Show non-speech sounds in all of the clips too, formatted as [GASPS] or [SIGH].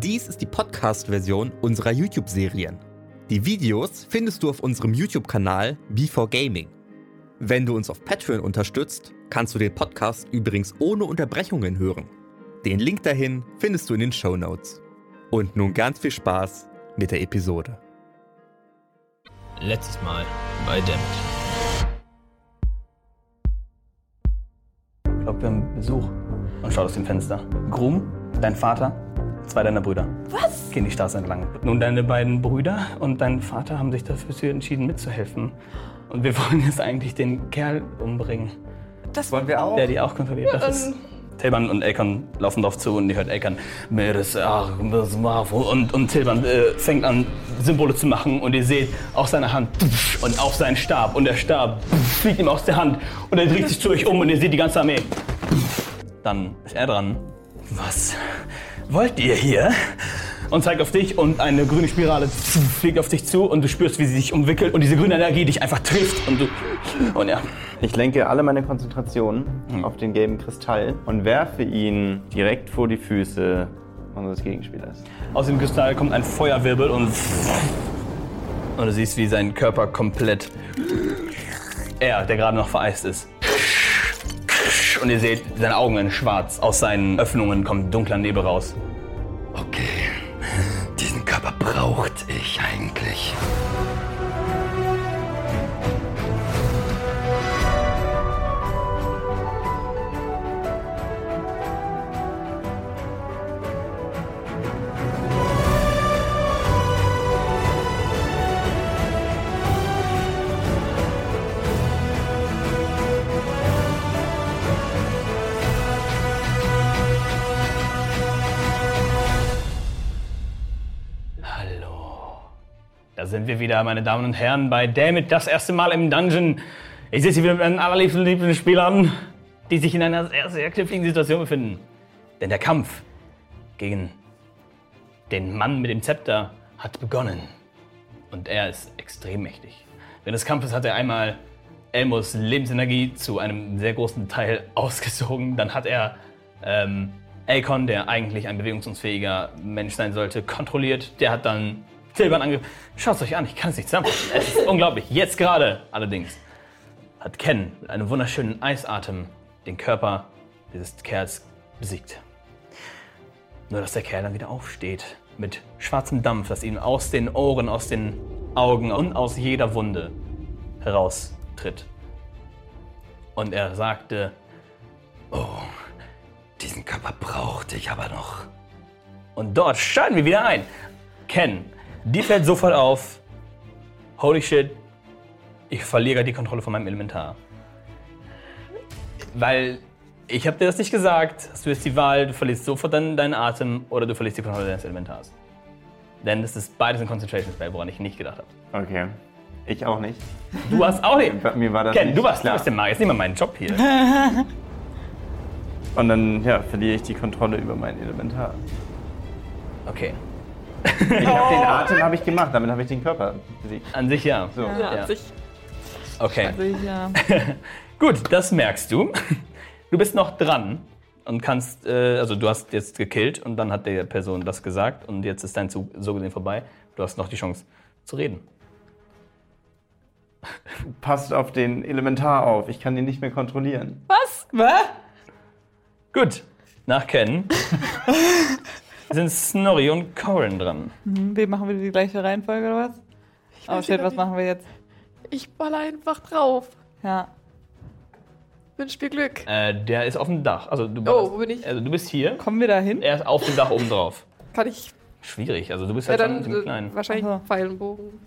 Dies ist die Podcast-Version unserer YouTube-Serien. Die Videos findest du auf unserem YouTube-Kanal B4Gaming. Wenn du uns auf Patreon unterstützt, kannst du den Podcast übrigens ohne Unterbrechungen hören. Den Link dahin findest du in den Show Notes. Und nun ganz viel Spaß mit der Episode. Letztes Mal bei Dammit. Ich glaube, wir haben Besuch. Und schaut aus dem Fenster. Grum, dein Vater, zwei deiner Brüder. Was? Gehen die Straße entlang. Nun, deine beiden Brüder und dein Vater haben sich dafür entschieden, mitzuhelfen. Und wir [LAUGHS] wollen jetzt eigentlich den Kerl umbringen, Das wollen wir auch. der die auch kontrolliert. Das ist Tilban und Elkan laufen drauf zu und ihr hört Elkan und, und Tilban äh, fängt an, Symbole zu machen und ihr seht auf seiner Hand und auf seinen Stab und der Stab fliegt ihm aus der Hand und er dreht sich zu euch um und ihr seht die ganze Armee. Dann ist er dran. Was wollt ihr hier? Und zeigt auf dich und eine grüne Spirale fliegt auf dich zu und du spürst, wie sie sich umwickelt und diese grüne Energie dich einfach trifft und du und ja. Ich lenke alle meine Konzentration auf den gelben Kristall und werfe ihn direkt vor die Füße unseres Gegenspielers. Aus dem Kristall kommt ein Feuerwirbel und und du siehst, wie sein Körper komplett er, der gerade noch vereist ist. Und ihr seht, seine Augen in schwarz. Aus seinen Öffnungen kommt dunkler Nebel raus. Wir wieder, meine Damen und Herren, bei Dammit, das erste Mal im Dungeon. Ich sitze hier wieder mit meinen allerliebsten liebsten Spielern, die sich in einer sehr, sehr kniffligen Situation befinden. Denn der Kampf gegen den Mann mit dem Zepter hat begonnen. Und er ist extrem mächtig. Während des Kampfes hat er einmal Elmos Lebensenergie zu einem sehr großen Teil [LAUGHS] ausgesogen. Dann hat er ähm, Elkon, der eigentlich ein bewegungsunfähiger Mensch sein sollte, kontrolliert. Der hat dann Tilban angegriffen. Schaut es euch an, ich kann es nicht zusammenfassen. Es ist unglaublich. Jetzt gerade allerdings hat Ken mit einem wunderschönen Eisatem den Körper dieses Kerls besiegt. Nur dass der Kerl dann wieder aufsteht mit schwarzem Dampf, das ihm aus den Ohren, aus den Augen und aus jeder Wunde heraustritt. Und er sagte, Diesen Körper brauchte ich aber noch. Und dort schalten wir wieder ein. Ken, dir fällt sofort auf, holy shit, ich verliere die Kontrolle von meinem Elementar. Weil ich habe dir das nicht gesagt, hast du jetzt die Wahl, du verlierst sofort deinen, deinen Atem oder du verlierst die Kontrolle deines Elementars. Denn das ist beides ein Concentration Spell, woran ich nicht gedacht habe. Okay. Ich auch nicht. Du hast auch nicht. Mir war das Ken, nicht du warst, du klar. bist der Magier, jetzt nimm mal meinen Job hier. Und dann ja, verliere ich die Kontrolle über mein Elementar. Okay. Ich hab den Atem habe ich gemacht, damit habe ich den Körper besiegt. An sich ja. So. Ja, Ja. sich. Okay. Also ich, ja. [LAUGHS] Gut, das merkst du. [LAUGHS] Du bist noch dran und kannst, äh, also du hast jetzt gekillt und dann hat der Person das gesagt und jetzt ist dein Zug so gesehen vorbei. Du hast noch die Chance zu reden. [LAUGHS] Passt auf den Elementar auf, ich kann ihn nicht mehr kontrollieren. Was? Was? Gut, nach Ken sind Snorri und Corin dran. Wie machen wir die gleiche Reihenfolge oder was? Oh weiß shit, was machen wir jetzt? Ich baller einfach drauf. Ja. Wünsch mir Glück. Äh, der ist auf dem Dach. Also du, Oh, wo bin ich? Also du bist hier. Kommen wir da hin? Er ist auf dem Dach oben drauf. Kann ich Schwierig, also du bist ja, halt schon dann ziemlich äh, klein. wahrscheinlich Aha. Pfeilenbogen.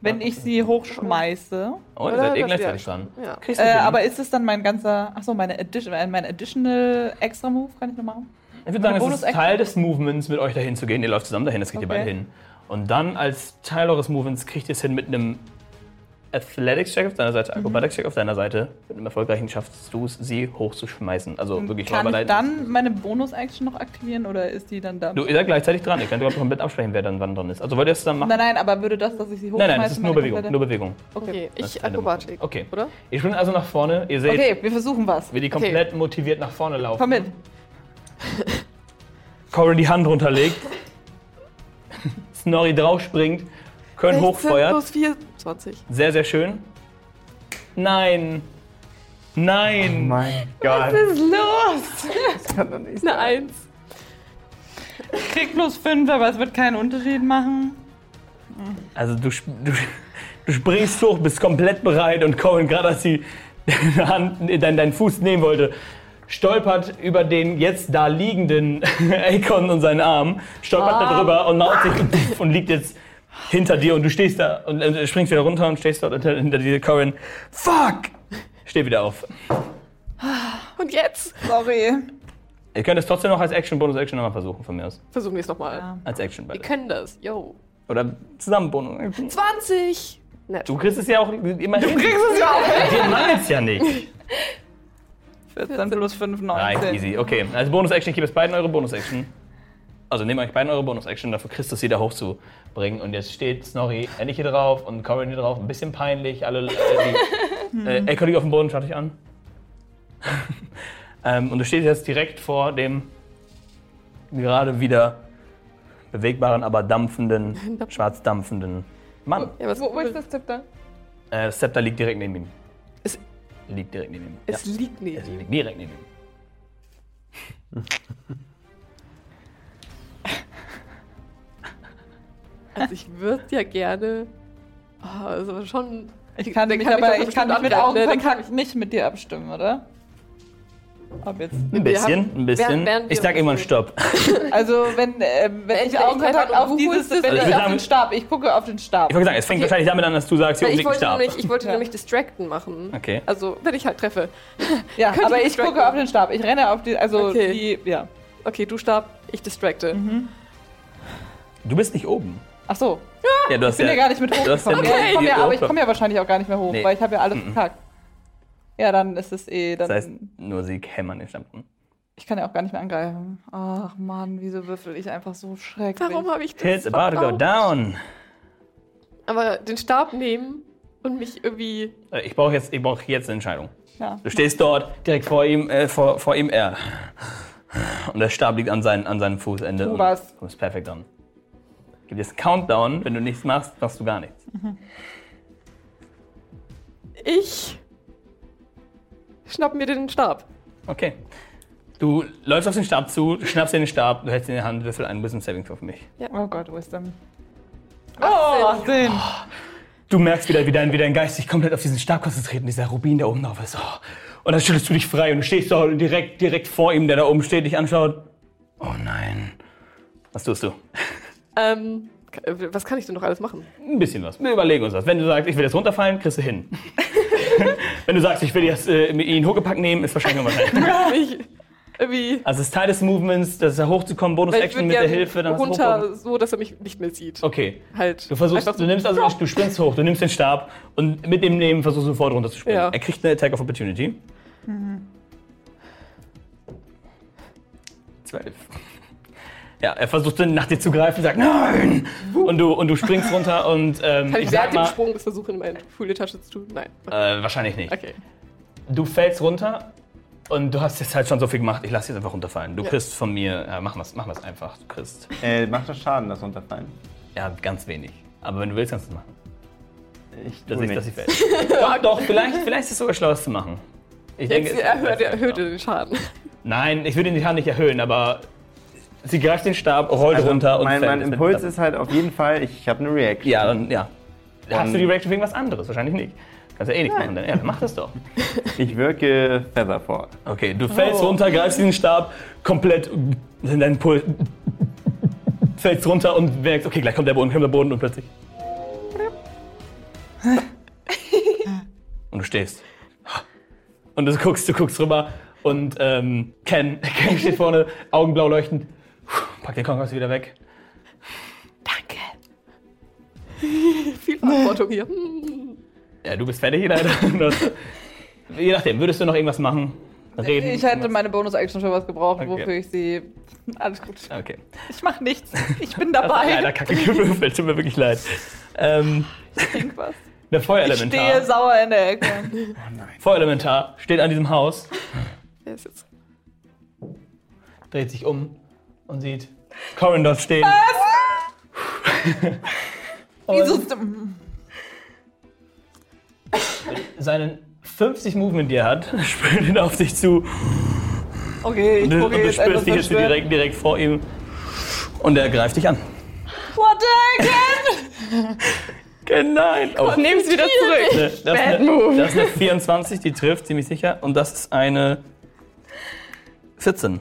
Wenn ich sie hochschmeiße. Oh, ihr seid eh Das- gleichzeitig dran. Ja. Äh, aber ist es dann mein ganzer. Achso, meine Addition, äh, mein Additional Extra Move kann ich noch machen? Ich würde sagen, es ist? Teil des Movements, mit euch dahin zu gehen. Ihr läuft zusammen dahin, das kriegt ihr Okay. beide hin. Und dann als Teil eures Movements kriegt ihr es hin mit einem Athletics-Check auf deiner Mhm. Seite, Acrobatics-Check auf deiner Seite. Mit einem erfolgreichen schaffst du es, sie hochzuschmeißen. Also wirklich Kann ich dann meine Bonus-Action noch aktivieren oder ist die dann da? Du, ihr seid gleichzeitig dran. Ihr könnt überhaupt komplett absprechen, wer dann wann dran ist. Also wollt ihr es dann machen? Nein, nein, aber würde das, dass ich sie hochschmeiße, nein, nein, das ist nur Bewegung. komplette- Nur Bewegung. Okay, Das ich Akrobatik. Okay. Oder? Ihr springt also nach vorne. Ihr seht, Okay, wir versuchen was. wie die komplett motiviert nach vorne laufen. Komm mit. Corin die Hand runterlegt. Snorri draufspringt. Köln 16 hochfeuert. plus 4, 20. Sehr, sehr schön. Nein. Nein. Mein Gott. Was ist los? Das kann doch nicht Eine sein. 1. Krieg plus 5, aber es wird keinen Unterschied machen. Also du, sp- du, du springst hoch, bist komplett bereit und Cohen, gerade als sie [LAUGHS] deine Hand, deinen, deinen Fuß nehmen wollte, stolpert über den jetzt da liegenden [LAUGHS] Akon und seinen Arm, stolpert da drüber und maut sich und liegt jetzt hinter dir und du stehst da und äh, springst wieder runter und stehst dort hinter, hinter dir, Corin. Fuck! Steh wieder auf. Und jetzt? Sorry. Ihr könnt es trotzdem noch als Action, Bonus-Action nochmal versuchen von mir aus. Versuchen wir es nochmal. Ja. Als Action Wir beide. können das. Yo. Oder zusammen Bonus-Action. 20! Nett. Du kriegst es ja auch immer hin. Kriegst es ja auch. Wir machen es ja nicht. [LAUGHS] 14 plus 5, Reicht 19. easy. Okay, als Bonus-Action, ich gebe es beiden eure Bonus-Action. Also nehmt euch beiden eure Bonus-Action, dafür Christus wieder hochzubringen. Und jetzt steht Snorri endlich hier drauf und Corin hier drauf. Ein bisschen peinlich. Alle, äh, die, äh, Echo liegt auf dem Boden, schaut dich an. [LAUGHS] ähm, und du stehst jetzt direkt vor dem gerade wieder bewegbaren, aber dampfenden, [LAUGHS] schwarz dampfenden Mann. Ja, was, Wo, wo ist das Zepter? Äh, das Zepter liegt direkt neben ihm. Es- liegt direkt neben ihm. Es ja. liegt nicht. Es liegt direkt neben ihm. [LAUGHS] Also ich würde ja gerne. Oh, also schon. Ich kann mich aber, ich kann mich mit ne? Augenkontakt nicht mit dir abstimmen, oder? Ob jetzt. Ein bisschen, haben- ein bisschen. während- während ich sag immer uns- Stopp. [LAUGHS] Also wenn, äh, wenn ich Entweder ich Augenkontakt auf dieses, wenn also ich ich würd auf sagen- den Stab, ich gucke auf den Stab. Ich wollte sagen, es fängt Okay. wahrscheinlich damit an, dass du sagst, hier ich wollte, Stab. nämlich, ich wollte Ja. nämlich Distracten machen. Okay. Also, wenn ich halt treffe. Ja, [LAUGHS] aber ich ich gucke distracten. auf den Stab. Ich renne auf die, also Okay. die, ja. Okay, du Stab, ich distracte. Du bist nicht oben. Ach so, Ja, du hast ich bin ja gar nicht mit ja hochgekommen. Ja, ich komm die ja, aber ich komme ja wahrscheinlich auch gar nicht mehr hoch, Nee. weil ich habe ja alles Mhm. verkackt. Ja, dann ist es eh, dann, Das heißt, nur sie hämmern den Stab. ich kann ja auch gar nicht mehr angreifen. Ach Mann, wieso würfel ich einfach so schrecklich. Warum habe ich das? It's about to go down. Aber den Stab nehmen und mich irgendwie. Äh, Ich brauche jetzt, ich brauch jetzt eine Entscheidung. Ja. Du stehst dort, direkt vor ihm, äh, vor, vor ihm er. Und der Stab liegt an, sein, an seinem Fußende. Tu und was. Kommst perfekt an. Gib dir jetzt einen Countdown. Wenn du nichts machst, machst du gar nichts. Ich. Schnapp mir den Stab. Okay. Du läufst auf den Stab zu, du schnappst dir den Stab, du hältst ihn in der Hand, würfel einen Wisdom Saving Throw für mich. Oh Gott, Wisdom. Oh, 18. Du merkst wieder, wie dein, wie dein Geist sich komplett auf diesen Stab konzentriert und dieser Rubin, der oben drauf ist. Oh. Und dann schüttelst du dich frei und du stehst da direkt, direkt vor ihm, der da oben steht, dich anschaut. Oh nein. Was tust du? Ähm, was kann ich denn noch alles machen? Ein bisschen was. Wir überlegen uns was. Wenn du sagst, ich will jetzt runterfallen, kriegst du hin. [LAUGHS] Wenn du sagst, ich will jetzt äh, ihn Huckepack nehmen, ist wahrscheinlich unwahrscheinlich. [LAUGHS] Ich, irgendwie. Also es ist Teil des Movements, das ist da hochzukommen, Bonus-Action mit der Hilfe. Dann runter, so dass er mich nicht mehr sieht. Okay. Halt. Du versuchst, du nimmst also, du springst hoch, du nimmst den Stab und mit dem Nehmen versuchst du sofort runter zu springen. Ja. Er kriegt eine Attack of Opportunity. Zwölf. Ja, er versucht dann nach dir zu greifen, sagt nein! Und du, und du springst runter und ähm, Kann ich ich während dem Sprung das versuchen, in meine Folietasche zu tun? Nein. äh, wahrscheinlich nicht. Okay. Du fällst runter und du hast jetzt halt schon so viel gemacht, ich lass jetzt einfach runterfallen. Du Ja. kriegst von mir, ja, mach was, mach was einfach, du kriegst, Äh, macht das Schaden, das Runterfallen? ja, ganz wenig. Aber wenn du willst, kannst du es machen. Ich Dass tu ich, dass ich nichts. fällt. [LAUGHS] doch, doch, vielleicht, vielleicht ist es sogar schlau, das zu machen. Ich Jetzt es- erhöht, erhöht er den Schaden. Nein, ich würde den Schaden nicht erhöhen, aber sie greift den Stab, rollt Also, runter und mein, fällt. mein Impuls ist halt auf jeden Fall, ich habe eine Reaction. Ja, dann, ja. Hast Und- du die Reaction wegen was anderes? Wahrscheinlich nicht. Kannst ja eh nichts machen. Dann, ja, dann mach das doch. [LAUGHS] Ich wirke Featherfall. Okay, du fällst runter, greifst den Stab komplett in deinen Puls. Fällst runter und merkst, okay, gleich kommt der Boden, kommt der Boden und plötzlich. Und du stehst. Und du guckst, du guckst rüber Und ähm, Ken, [LAUGHS] Ken steht vorne, augenblau leuchtend. Pack den Konkurs wieder weg. Danke. [LAUGHS] Viel Verantwortung hier. Ja, du bist fertig, leider. Du hast- Je nachdem, würdest du noch irgendwas machen? Reden? Ich hätte meine Bonus-Action für was gebraucht, Okay. wofür ich sie. Alles gut. Okay. Ich mach nichts. Ich bin [LAUGHS] Das ist leider dabei. kacke gewürfelt, tut mir wirklich leid. Ähm, Denk was. der Ich stehe Feuerelementar, sauer in der Ecke. [LAUGHS] Feuerelementar steht an diesem Haus, Wer ist jetzt? dreht sich um und sieht Corin dort stehen. [LAUGHS] Wieso? Seinen 50 Movement, die er hat, [LAUGHS] springt ihn auf dich zu. Okay, ich du jetzt spürst etwas dich jetzt direkt, direkt vor ihm. Und er greift dich an. What the heck? Nein. Oh. Nehm's wieder zurück. Das ist, eine, move. das ist eine 24, die trifft, ziemlich sicher. Und das ist eine 14.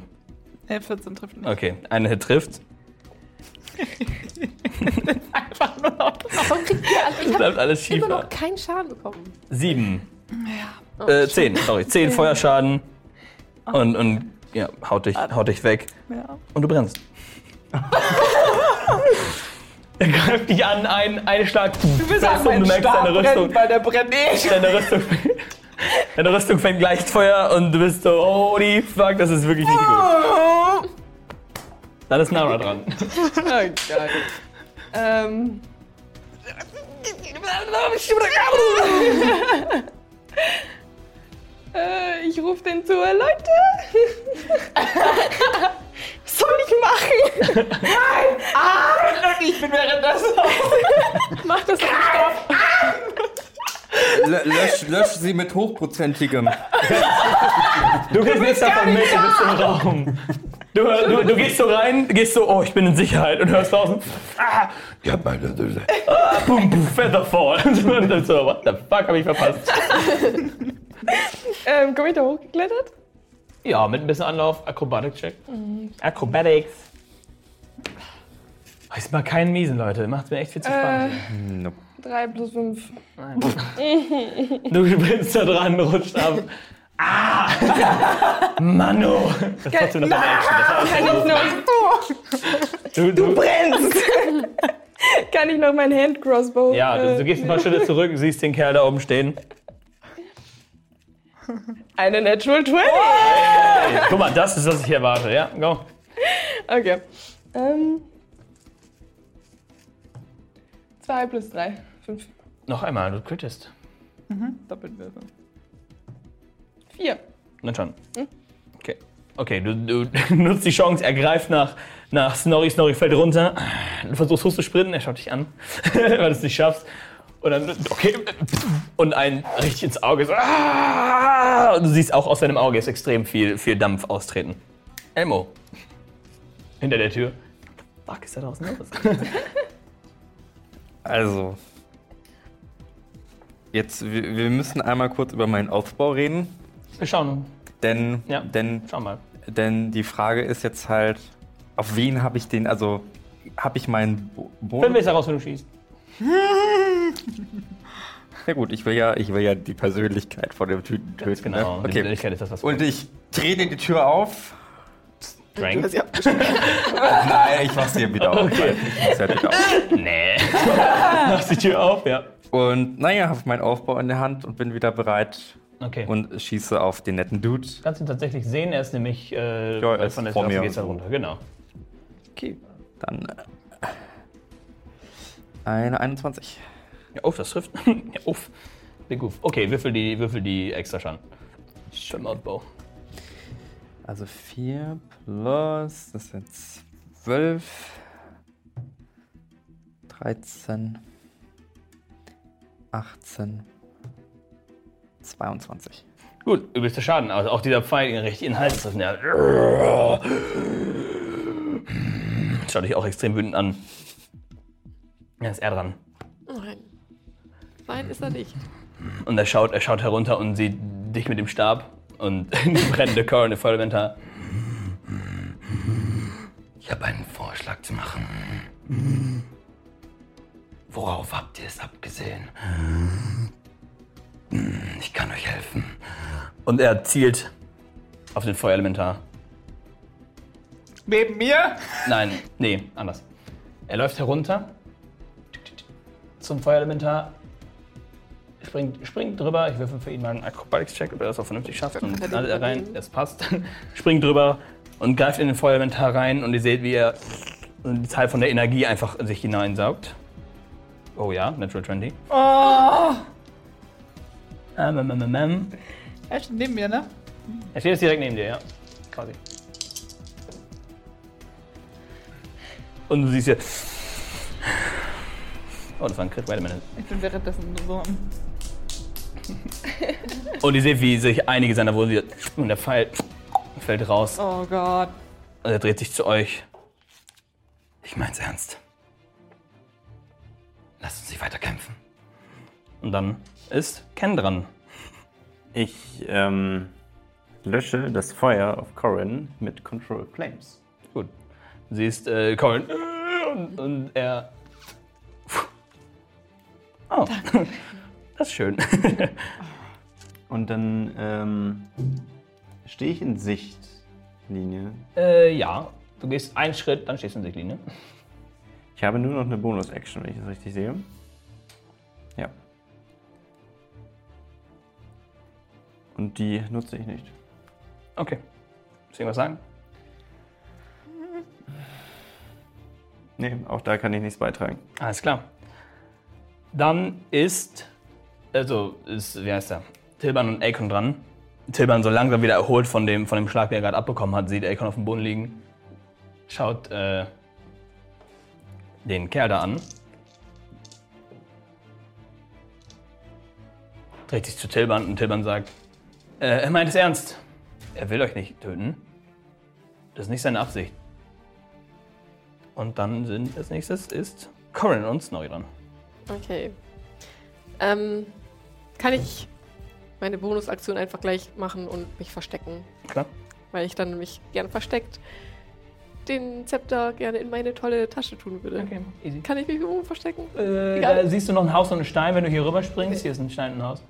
Nee, 14 trifft nicht. Okay, eine Hit trifft. [LAUGHS] Einfach nur noch. Warum kriegt ihr alle? Ich Bleibt habe alles schief. immer noch keinen Schaden bekommen. Sieben. Äh, zehn, sorry. Zehn Feuerschaden. Und, und ja, haut dich, haut dich weg. Ja. Und du brennst. [LAUGHS] er greift dich an, ein, ein Schlag. Du bist auch und mein du merkst, Stab deine Rüstung, brennt, weil der brennt eh. deine, Rüstung, deine Rüstung fängt gleich Feuer und du bist so, holy fuck, das ist wirklich nicht gut. Dann ist Nara dran. Oh, geil. Ähm. äh, ich rufe den zu, Leute. Was [LAUGHS] soll ich machen? Ich bin währenddessen. Mach das nicht. Lösch, lösch sie mit hochprozentigem. Du gehst jetzt davon mit, du bist im Raum. Du, du, du gehst so rein, gehst so, oh, ich bin in Sicherheit und hörst draußen, ah, Ja, meine ah, boom, boom, Featherfall. Und dann so, what the fuck, hab ich verpasst. Ähm, komm ich da hochgeklettert? Ja, mit ein bisschen Anlauf, Acrobatic-Check. Acrobatics. Oh, ist mal keinen miesen, Leute. Macht mir echt viel zu Spaß. Nope. 3 plus 5. Du springst da dran, rutscht ab. Ah! Mano! Das trotzdem noch deine Action. Das Kann ich noch, du, du, brennst! [LAUGHS] Kann ich noch mein Hand-Crossbow? ja, du, du äh, gehst ein paar Schritte zurück, siehst den Kerl da oben stehen. Eine Natural 20! Guck mal, das ist, was ich hier erwarte. Ja, go. Okay. Ähm. 2 plus 3. 5. Noch einmal, du quittest. Doppelwürfel. 4. Na schon. Okay. Okay, du, du [LAUGHS] nutzt die Chance, er greift nach, nach Snorri, Snorri fällt runter. Du versuchst hoch zu sprinten, er schaut dich an, [LAUGHS] weil du es nicht schaffst. Und dann, okay, und ein richtig ins Auge. So, ah! und du siehst auch aus seinem Auge ist extrem viel, viel Dampf austreten. Elmo. Hinter der Tür. Fuck, ist da draußen los? [LAUGHS] Also. Jetzt, wir, wir müssen einmal kurz über meinen Aufbau reden. Wir schauen. Denn, Ja. denn, Schau mal. denn die Frage ist jetzt halt, auf wen habe ich den, also habe ich meinen Bo Finden Bonus? wir es heraus, wenn du schießt. [LAUGHS] Ja gut, ich will ja, ich will ja die Persönlichkeit von dem Typen töten. Genau, Ne? die Okay. Persönlichkeit ist das, was Und ich trete die Tür auf. Strength. [LAUGHS] Nein, ich mach sie ja wieder auf. Okay. Ich mach's ja wieder auf. [LAUGHS] Nee. Machst die Tür auf, ja. Und naja, habe meinen Aufbau in der Hand und bin wieder bereit Okay. und schieße auf den netten Dude. kannst du tatsächlich sehen, er ist nämlich äh, Ja, er ist von der vor Straße geht's da runter. Genau. Okay. Dann äh, eine 21. Ja, uff, das trifft. [LAUGHS] ja, uff. Big Uff. Okay, würfel die, würfel die extra Schaden. Schön Outbau. Also 4 plus, das sind 12, 13, 18, 22. Gut, übelster Schaden. Also auch dieser Pfeil ihn richtig in den Hals treffen. Ja. Schau dich auch extrem wütend an. Ja, ist er dran. Nein. Nein, ist er nicht. Und er schaut, er schaut herunter und sieht dich mit dem Stab und [LAUGHS] die brennende Corin, der Feuerwehr. Ich habe einen Vorschlag zu machen. Worauf habt ihr es abgesehen? Ich kann euch helfen. Und er zielt auf den Feuerelementar. Neben mir? Nein, nee, anders. Er läuft herunter zum Feuerelementar, springt, springt drüber. Ich würfel für ihn mal einen Acrobatics-Check, ob er das auch vernünftig schafft. Und er knallt er rein, es passt. [LAUGHS] springt drüber und greift in den Feuerelementar rein und ihr seht, wie er einen Teil von der Energie einfach in sich hineinsaugt. Oh ja, Natural 20. Oh! Ähm, ähm, ähm, ähm. Er steht neben mir, ne? Er steht jetzt direkt neben dir, ja. Quasi. Und du siehst hier. Oh, das war ein Crit, wait a minute. Ich bin währenddessen so. [LAUGHS] Und ihr seht, wie sich einige seiner Wurzeln. Und der Pfeil fällt raus. Oh Gott. Und er dreht sich zu euch. Ich mein's ernst. Lasst uns nicht weiter kämpfen. Und dann ist Ken dran. Ich ähm, lösche das Feuer auf Corin mit Control Flames. Gut. Du siehst äh, Colin. Und, und er. Oh. Das ist schön. [LAUGHS] Und dann ähm, stehe ich in Sichtlinie. äh, ja. Du gehst einen Schritt, dann stehst du in Sichtlinie. Ich habe nur noch eine Bonus-Action, wenn ich das richtig sehe. Ja. Und die nutze ich nicht. Okay. Willst du irgendwas sagen? Nee, auch da kann ich nichts beitragen. Alles klar. Dann ist, also ist, wie heißt der? Tilban und Akon dran. Tilban so langsam wieder erholt von dem, von dem Schlag, den er gerade abbekommen hat, sieht Akon auf dem Boden liegen. Schaut äh, den Kerl da an. Dreht sich zu Tilban und Tilban sagt, äh, er meint es ernst. Er will euch nicht töten. Das ist nicht seine Absicht. Und dann sind als nächstes ist Corin und Snorri dran. Okay. Ähm, kann ich meine Bonusaktion einfach gleich machen und mich verstecken? Klar. Weil ich dann mich gerne versteckt den Zepter gerne in meine tolle Tasche tun würde. Okay, easy. Kann ich mich irgendwo verstecken? Äh, Egal. da siehst du noch ein Haus und einen Stein, wenn du hier rüber springst. Hier ist ein Stein und ein Haus.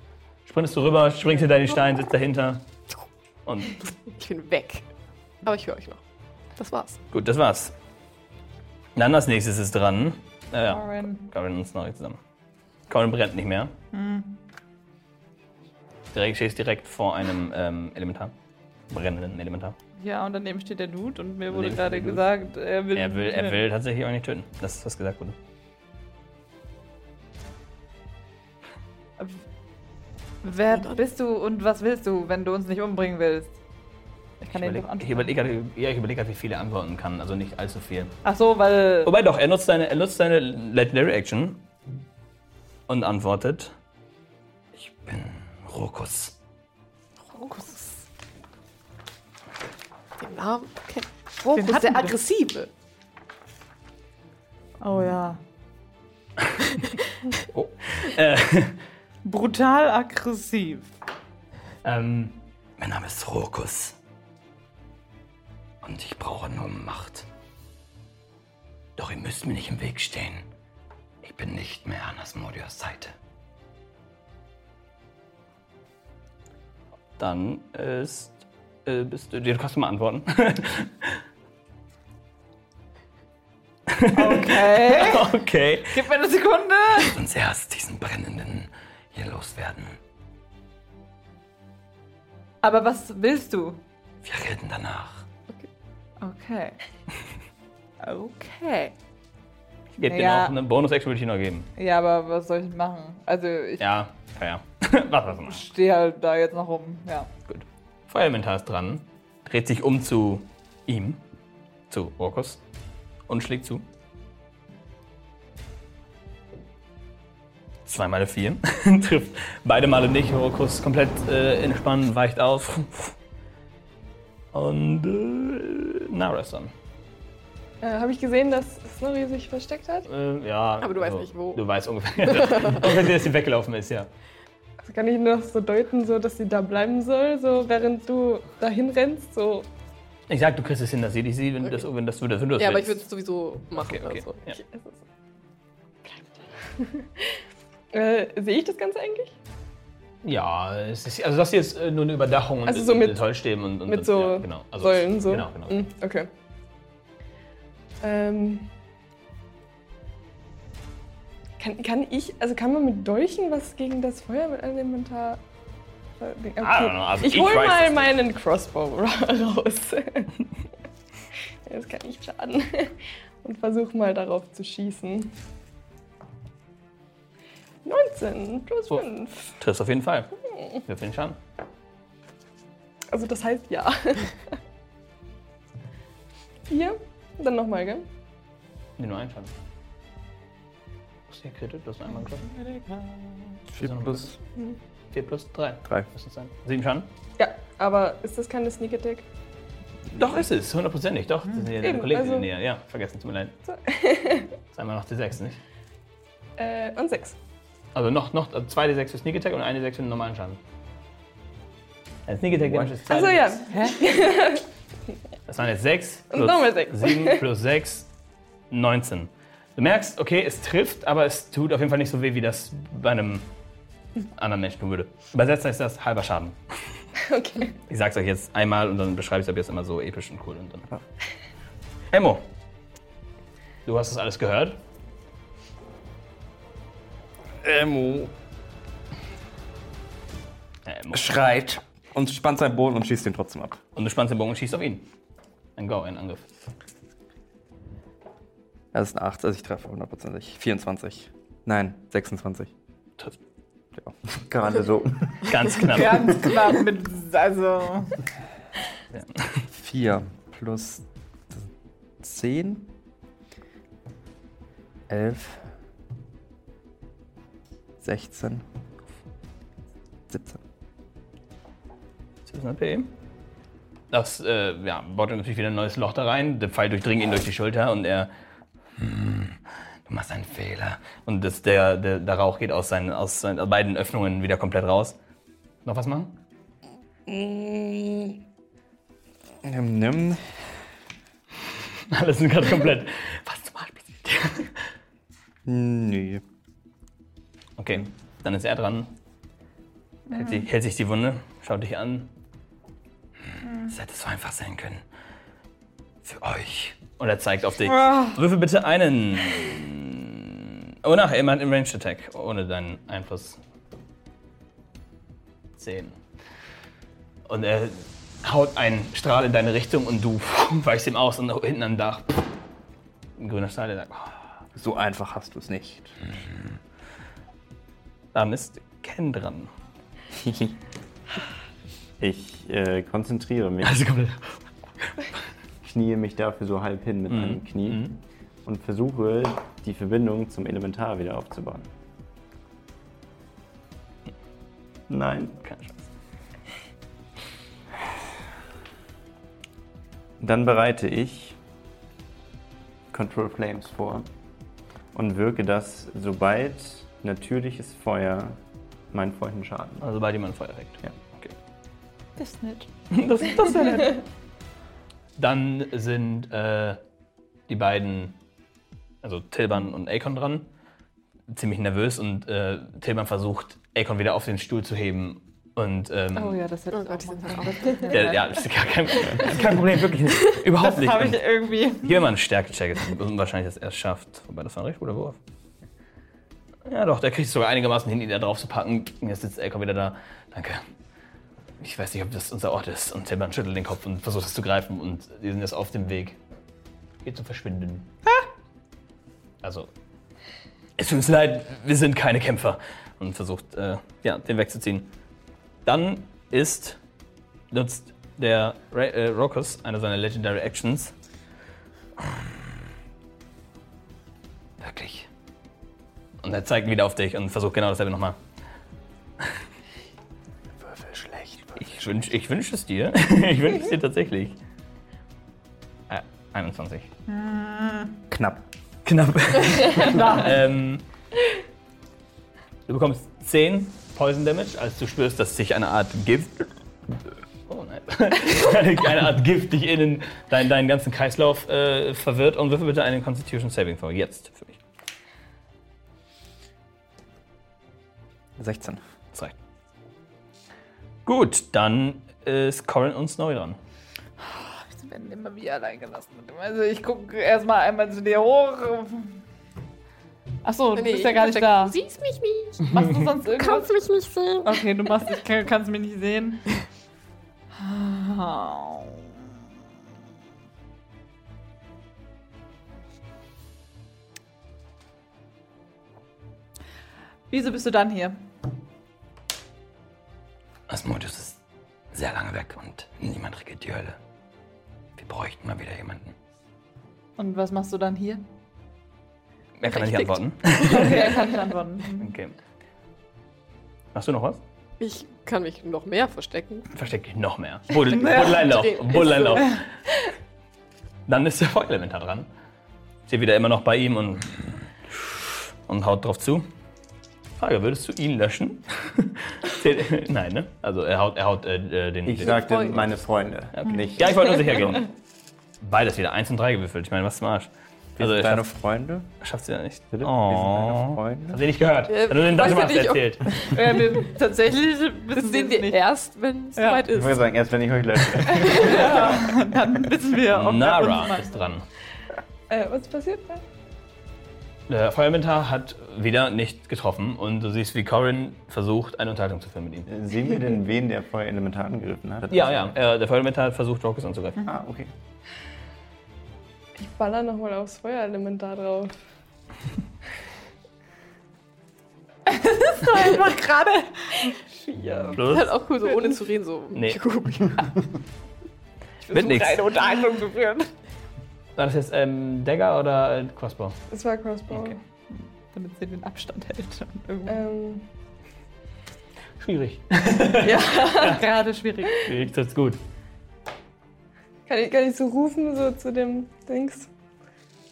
Sprintest du rüber, springst hinter den Stein, sitzt dahinter. Und Ich bin weg. Aber ich höre euch noch. Das war's. gut, das war's. Dann als nächstes ist dran. Äh, ja, Corin. Corin und Snorri zusammen. Corin brennt nicht mehr. Direkt stehst direkt vor einem ähm, Elementar. Brennenden Elementar. Ja, und daneben steht der Dude und mir wurde gerade gesagt, er will. Er will, er will tatsächlich auch nicht töten. Das ist, was gesagt wurde. Wer bist du und was willst du, wenn du uns nicht umbringen willst? Ich Ich kann den überlege doch ich antworten. überleg, grad- ja, ich überleg grad, wie viele er antworten kann. Also nicht allzu viel. Ach so, weil. Wobei doch, er nutzt seine, er nutzt seine Legendary Action und antwortet. Ich bin. Rokus. Kennt. Rokus, hatten der aggressive. Oh ja. [LAUGHS] Äh, Brutal aggressiv. ähm, Mein Name ist Rokus. Und ich brauche nur Macht. Doch ihr müsst mir nicht im Weg stehen. Ich bin nicht mehr an Asmodios Seite. dann ist. Äh, bist du. Du kannst du mal antworten. [LAUGHS] Okay. [LAUGHS] okay. Gib mir eine Sekunde. Lasst uns erst diesen brennenden hier loswerden. Aber was willst du? Wir reden danach. Okay. Okay. [LAUGHS] Ich gebe dir Ja. noch eine Bonus-Action, würde ich dir noch geben. Ja, aber was soll ich machen? Also, ich Ja, fair. Was was mal. stehe halt da jetzt noch rum. Ja. Gut. Feuerelementar ist dran, dreht sich um zu ihm, zu Orkus, und schlägt zu. Zwei Male vier. [LAUGHS] Trifft beide Male nicht. Orkus komplett äh, entspannt, weicht auf. Und äh, Nara ist dran. Äh, Habe ich gesehen, dass Snorri sich versteckt hat? Äh, ja. Aber du weißt nicht, wo. Du weißt ungefähr, [LAUGHS] ungefähr, dass sie weggelaufen ist, ja. Kann ich nur so deuten, so, dass sie da bleiben soll, so während du dahin rennst, so. Ich sag, du kriegst es hin, dass sie dich sieht, wenn, das, wenn, das, wenn du das Ja, aber ich würde es sowieso machen. Okay, okay. Also. Ja. Ich, [LAUGHS] äh, Sehe ich das Ganze eigentlich? Ja, es ist, also das hier ist äh, nur eine Überdachung und Also so mit- Metallstäben und, und Mit und, so ja, genau. Also Säulen so. Genau, genau. Mm, Okay. Ähm, kann, kann ich, also kann man mit Dolchen was gegen das Feuerelementar? Okay. I don't know, also ich ich hol weiß mal meinen Crossbow ra- raus. [LAUGHS] das kann nicht schaden. Und versuche mal darauf zu schießen. 19 plus Oh. 5. Triffst auf jeden Fall. Wir den Schaden. Also das heißt ja. [LAUGHS] Vier. Dann nochmal, gell? Nee, nur einen Schaden. Kritisch? Du hast einmal getroffen. 4 plus 4 plus 3. 3. Was ist sein? Sieben Schaden? Ja, aber ist das keine Sneak Attack? Doch, ist es. Hundertprozentig. Doch. Das sind ja deine Eben, Kollegen in also- der Nähe. Ja, vergessen. Tut mir leid. So. Das [LAUGHS] ist einmal noch die 6, nicht? Äh, und sechs. Also noch, noch also zwei D6 für Sneak Attack und eine D6 für den normalen Schaden. Ein Sneak Attack Damage ist zwei Achso, ja. D6. [LAUGHS] Das waren jetzt 6 Und plus nochmal sechs. 7 plus 6, 19. Du merkst, okay, es trifft, aber es tut auf jeden Fall nicht so weh, wie das bei einem anderen Menschen tun würde. Übersetzt heißt das halber Schaden. [LAUGHS] Okay. Ich sag's euch jetzt einmal und dann beschreibe ich es ab jetzt immer so episch und cool. Und dann. Emo, du hast das alles gehört. Emo Emo. schreit und spannt seinen Boden und schießt ihn trotzdem ab. Und du spannst den Bogen und schießt auf ihn. Ein Go, ein Angriff. Das ist eine 8, also ich treffe hundertprozentig. 24. Nein, 26. Trifft. Ja. Gerade so. [LAUGHS] Ganz knapp. Ganz knapp mit. Also. 4 plus 10. 11. 16. 17. 17 HP. Das äh, ja, baut natürlich wieder ein neues Loch da rein. Der Pfeil durchdringt ihn durch die Schulter und er. "Hm, du machst einen Fehler. Und das, der, der, der Rauch geht aus seinen, aus seinen beiden Öffnungen wieder komplett raus. Noch was machen? Nimm, nimm. Alles sind gerade komplett. [LAUGHS] Was zum dir? Nö. Okay, dann ist er dran. Hält, sie, hält sich die Wunde, schaut dich an. Es hätte so einfach sein können. Für euch. Und er zeigt auf dich. Würfel bitte einen. Oh, nach, er meint im Range Attack. Ohne deinen Einfluss. 10. Und er haut einen Strahl in deine Richtung und du [LAUGHS] weichst ihm aus und hinten am Dach. Ein grüner Strahl, der sagt, oh, So einfach hast du es nicht. dann ist Ken dran. [LAUGHS] Ich äh, konzentriere mich, Also komplett. Kniee mich dafür so halb hin mit meinem Knie und versuche, die Verbindung zum Elementar wieder aufzubauen. Nein. Keine Chance. Dann bereite ich Control Flames vor und wirke das, sobald natürliches Feuer meinen Freunden schaden. Also sobald jemand Feuer weckt. Ja. Okay. Das ist nett. [LAUGHS] Das, das wäre nett. Dann sind äh, die beiden, also Tilban und Akon dran, ziemlich nervös und äh, Tilban versucht, Akon wieder auf den Stuhl zu heben. Und ähm, Oh ja, das hätte Oh ich Gott, auch der, [LAUGHS] ja, das ist gar kein, kein Problem, wirklich nicht. [LAUGHS] Überhaupt Das nicht. habe Und ich irgendwie. hier mal einen Stärke-Check, und wahrscheinlich, dass er es schafft. Wobei, das war ein recht guter Wurf. Ja, doch, der kriegt es sogar einigermaßen hin, ihn da drauf zu packen. Jetzt sitzt Akon wieder da. Danke. Ich weiß nicht, ob das unser Ort ist. Und Tilban schüttelt den Kopf und versucht es zu greifen. Und die sind jetzt auf dem Weg. Geht zu verschwinden. Also, es tut uns leid, wir sind keine Kämpfer. Und versucht, äh, ja, den wegzuziehen. Dann ist, nutzt der Ra äh, Rokus eine seiner Legendary Actions. Wirklich. Und er zeigt wieder auf dich und versucht genau dasselbe nochmal. Ich wünsche ich wünsch es dir. [LAUGHS] ich wünsche es dir tatsächlich. Äh, 21. Knapp. [LAUGHS] Knapp. ähm, du bekommst 10 Poison Damage, als du spürst, dass sich eine Art Gift. Oh nein. [LAUGHS] eine Art Gift dich in den- deinen, deinen ganzen Kreislauf äh, verwirrt. Und würfel bitte einen Constitution Saving Throw. Jetzt für mich. 16. Gut, dann ist Corin und Snowy dran. Wir werden immer wieder allein gelassen. Also ich gucke erstmal einmal zu dir hoch. Achso, du Nee, bist ja gar nicht ich da. Du siehst mich nicht. [LAUGHS] Machst du sonst Du irgendwas? kannst mich nicht sehen. Okay, du machst, ich kann, kannst mich nicht sehen. Wieso bist du dann hier? Niemand regiert die Hölle. Wir bräuchten mal wieder jemanden. Und was machst du dann hier? Wer kann nicht antworten? [LAUGHS] Okay, er kann nicht antworten. [LAUGHS] Okay. Machst du noch was? Ich kann mich noch mehr verstecken. Versteck dich noch mehr. Buddel, Buddeleinlauf. Buddeleinlauf. Dann ist der Feuerelementar dran. Steht wieder immer noch bei ihm und, und haut drauf zu. Frage, würdest du ihn löschen? [LAUGHS] [LAUGHS] Nein, ne? Also er haut, er haut äh, äh, den. Ich den sagte Freunde. meine Freunde. Nicht ja, ich wollte nur sicher [LAUGHS] gehen. Beides wieder. Eins und drei gewürfelt. Ich meine, was zum Arsch? Also deine Freunde. schafft's ja nicht. Bitte? Wir sind deine Oh. Freunde. Hast du nicht gehört? Äh, Wenn du den Dungeon ich Master nicht, ob- erzählt. äh, wir, [LAUGHS] tatsächlich Das wissen sehen wir nicht. erst, wenn es Ja. soweit Ich ist. würde sagen, erst wenn ich euch lösche. Dann wissen wir, ob Nara ist dran. Äh, was passiert da? Der Feuerelementar hat wieder nicht getroffen und du siehst, wie Corin versucht, eine Unterhaltung zu führen mit ihm. Sehen wir denn, wen der Feuerelementar angegriffen hat? Ja, ja, äh, der Feuerelementar hat versucht, Rockets anzugreifen. Ah, okay. Ich baller nochmal aufs Feuerelement da drauf. [LAUGHS] einfach gerade. Plus, Halt auch cool, so ohne zu reden, so. nee, Ich nix. eine Unterhaltung zu führen. War das jetzt ähm, Dagger oder äh, Crossbow? Das war Crossbow. Okay. Damit sie den Abstand hält. Irgendwo. Ähm, Schwierig. [LAUGHS] Gerade schwierig. Schwierig, das ist gut. kann, ich, kann ich so rufen, so zu dem Dings?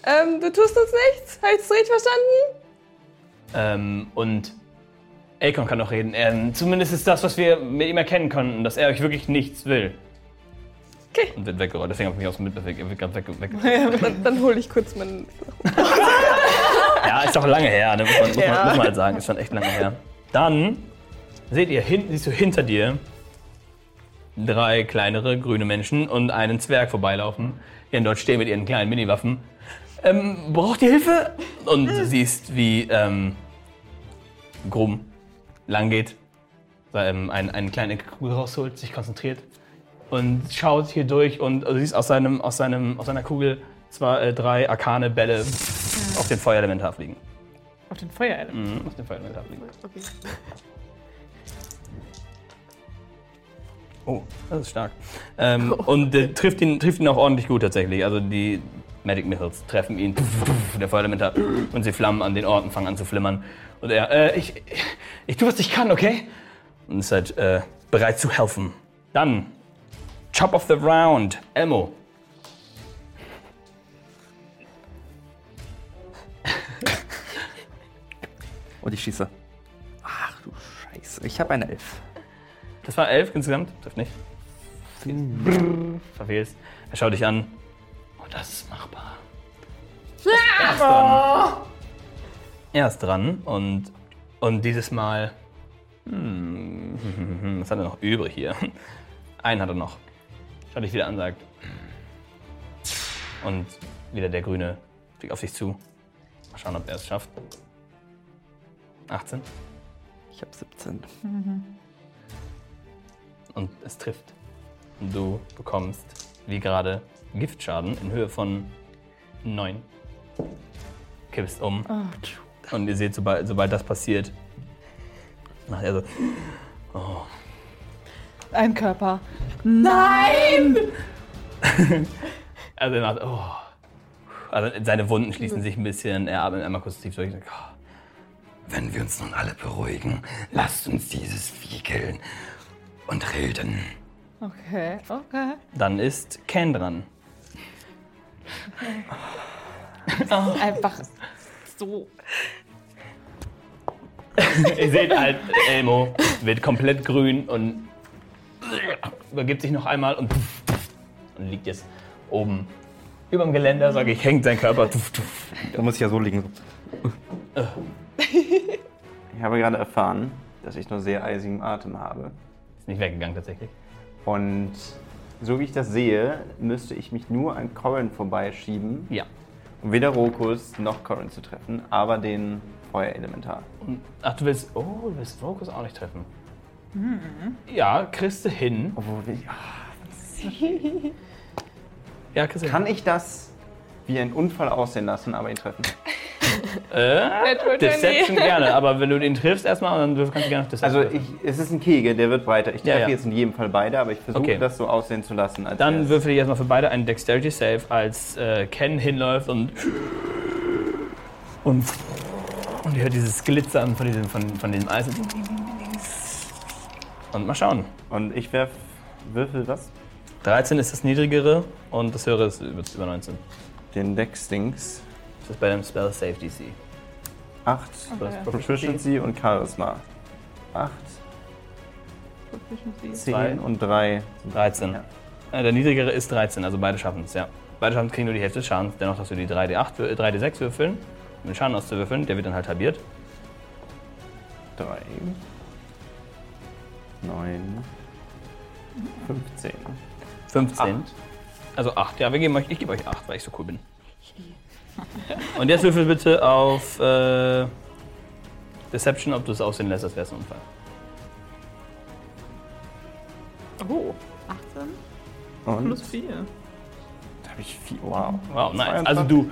Ähm, du tust uns nichts? Habe ich das richtig verstanden? Ähm, und Akon kann noch reden. Ähm, zumindest ist das, was wir mit ihm erkennen konnten, dass er euch wirklich nichts will. Okay. Und wird weggerollt. Deswegen habe ich mich mitbewegt. Er wird ganz weg. weg. [LAUGHS] Dann, dann hole ich kurz meinen. [LAUGHS] Ja, ist doch lange her, ne? muss, man, muss, man, muss man halt sagen. Ist schon echt lange her. Dann seht ihr, hin, siehst du hinter dir drei kleinere grüne Menschen und einen Zwerg vorbeilaufen, die dann dort stehen mit ihren kleinen Miniwaffen. Ähm, braucht ihr Hilfe? Und du siehst, wie ähm, Grum lang geht, ähm, ein, eine kleine Kugel rausholt, sich konzentriert und schaut hier durch und du siehst aus, seinem, aus, seinem, aus seiner Kugel zwar äh, drei arkane Bälle auf den Feuerelementar fliegen. Auf den Feuerelement. Mhm, auf den Feuerelementar fliegen. Okay. Oh, das ist stark. Ähm, [LAUGHS] und äh, trifft, ihn, trifft ihn auch ordentlich gut tatsächlich. Also die Magic Missiles treffen ihn, puff, puff, der Feuerelementar, und sie flammen an den Orten, fangen an zu flimmern. Und er, äh, ich, ich, ich tue, was ich kann, okay? Und ist halt äh, bereit zu helfen. Dann, Chop of the Round, Elmo. Und ich schieße. Ach du Scheiße. Ich habe eine Elf. Das war elf insgesamt, trifft nicht. Verfehlst. Er schaut dich an. Oh, das ist machbar. Er ist dran. Er ist dran und, und dieses Mal. Hm, [LAUGHS] was hat er noch übrig hier? Einen hat er noch. Dich wieder an, sagt. Und wieder der Grüne fliegt auf dich zu. Mal schauen, ob er es schafft. 18. Ich habe 17. und es trifft. Und du bekommst, wie gerade, Giftschaden in Höhe von 9. Kippst um. und ihr seht, sobald, sobald das passiert, macht er so. Ein Körper. Nein! [LAUGHS] Also er macht, oh. Also seine Wunden schließen sich ein bisschen. Er atmet einmal kurz tief durch. und sagt, Oh. Wenn wir uns nun alle beruhigen, lasst uns dieses Vieh killen und reden. Okay, okay. Dann ist Ken dran. [LAUGHS] Einfach so. [LAUGHS] Ihr seht halt, Elmo wird komplett grün und übergibt sich noch einmal und, und liegt jetzt oben über dem Geländer, sage ich, hängt sein Körper. Da muss ich ja so liegen. Ich habe gerade erfahren, dass ich nur sehr eisigen Atem habe. Ist nicht weggegangen tatsächlich. Und so wie ich das sehe, müsste ich mich nur an Corin vorbeischieben, Ja. um weder Rokus noch Corin zu treffen, aber den Feuerelementar. Und, ach, du willst. Oh, du willst Vokus auch nicht treffen. Ja, kriegst du hin. Obwohl, ich- ah, Ja, kriegst du Kann ich das wie ein Unfall aussehen lassen, aber ihn treffen? [LAUGHS] Äh, Deception 20. gerne, aber wenn du den triffst erstmal, dann kannst du gerne auf Deception. Also ich, es ist ein Kegel, der wird breiter. Ich Ja, treffe ja. jetzt in jedem Fall beide, aber ich versuche Okay. das so aussehen zu lassen. Als Dann würfel ich erstmal für beide einen Dexterity Save, als äh, Ken hinläuft und. Und. Und ihr hört dieses Glitzern von diesem, von, von diesem Eis. Und mal schauen. Und ich werf Würfel was? 13 ist das niedrigere und das höhere ist wird über 19. Den Dex-Dings. Das ist bei dem Spell Save DC. 8 Das ist Proficiency und Charisma. 8, 10 Zwei. und 3. 13. Ja. Äh, der niedrigere ist 13, also beide schaffen es, ja. Beide schaffen kriegen nur die Hälfte des Schadens. Dennoch darfst du die 3D8, wür- äh, 3D6 würfeln, um den Schaden auszuwürfeln. Der wird dann halt halbiert. 3, 9, 15. 15. Acht. Also 8. Ja, wir geben euch, ich gebe euch 8, weil ich so cool bin. [LAUGHS] Und jetzt würfel bitte auf äh, Deception, ob du es aussehen lässt, als wäre es ein Unfall. Oh, 18 Und plus 4. da habe ich 4. Wow. Wow, nice. 22. Also du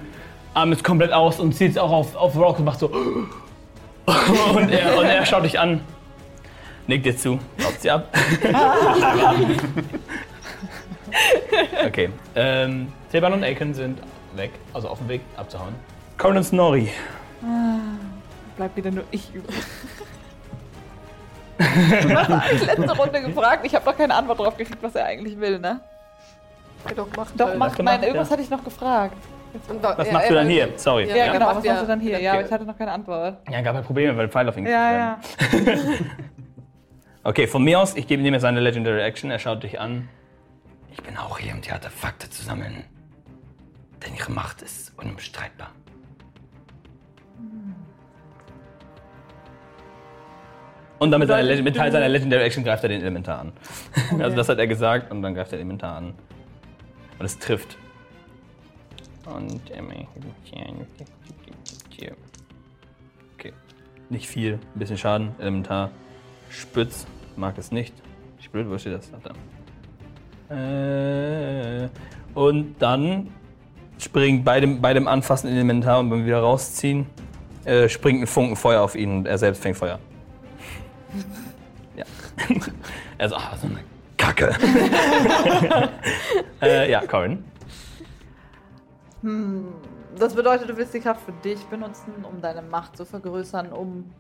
atmest komplett aus und ziehst auch auf, auf Rock und machst so. [GASPS] und, er, und er schaut dich an. Nickt dir zu. Glaubt sie ab. [LAUGHS] okay. Ähm, Seban und Aiken sind weg. Also auf dem Weg abzuhauen. Conan Snorri. Bleibt wieder nur ich übrig. du hast eigentlich letzte Runde gefragt. Ich habe noch keine Antwort drauf gekriegt, was er eigentlich will, ne? Ja, doch, mach Doch, mach, gemacht, nein, irgendwas ja. hatte ich noch gefragt. Und wa- Was ja, machst du dann hier? Sorry. Ja, Ja, Ja, genau, macht was ja- machst du dann hier? Ja, Okay. aber ich hatte noch keine Antwort. ja gab halt Probleme, weil Pfeil auf ihn Ja, ja. [LAUGHS] Okay, von mir aus, ich gebe ihm jetzt seine Legendary Action. Er schaut dich an. Ich bin auch hier, um die Artefakte zu sammeln. Denn ihre Macht ist unbestreitbar. Und damit seine, Leg- mit Teil seiner Legendary Action greift er den Elementar an. Also das hat er gesagt und dann greift er den Elementar an. Und es trifft. Und Okay. Nicht viel, ein bisschen Schaden. Elementar. Spitz. Mag es nicht. Spitz, wo steht das? Äh, und dann springt bei dem, bei dem Anfassen Elementar und beim wieder rausziehen, äh, springt ein Funken Feuer auf ihn und er selbst fängt Feuer. Ja. [LAUGHS] er so, ah, so eine Kacke. [LAUGHS] äh, ja, Corin. Das bedeutet, du willst die Kraft für dich benutzen, um deine Macht zu vergrößern, um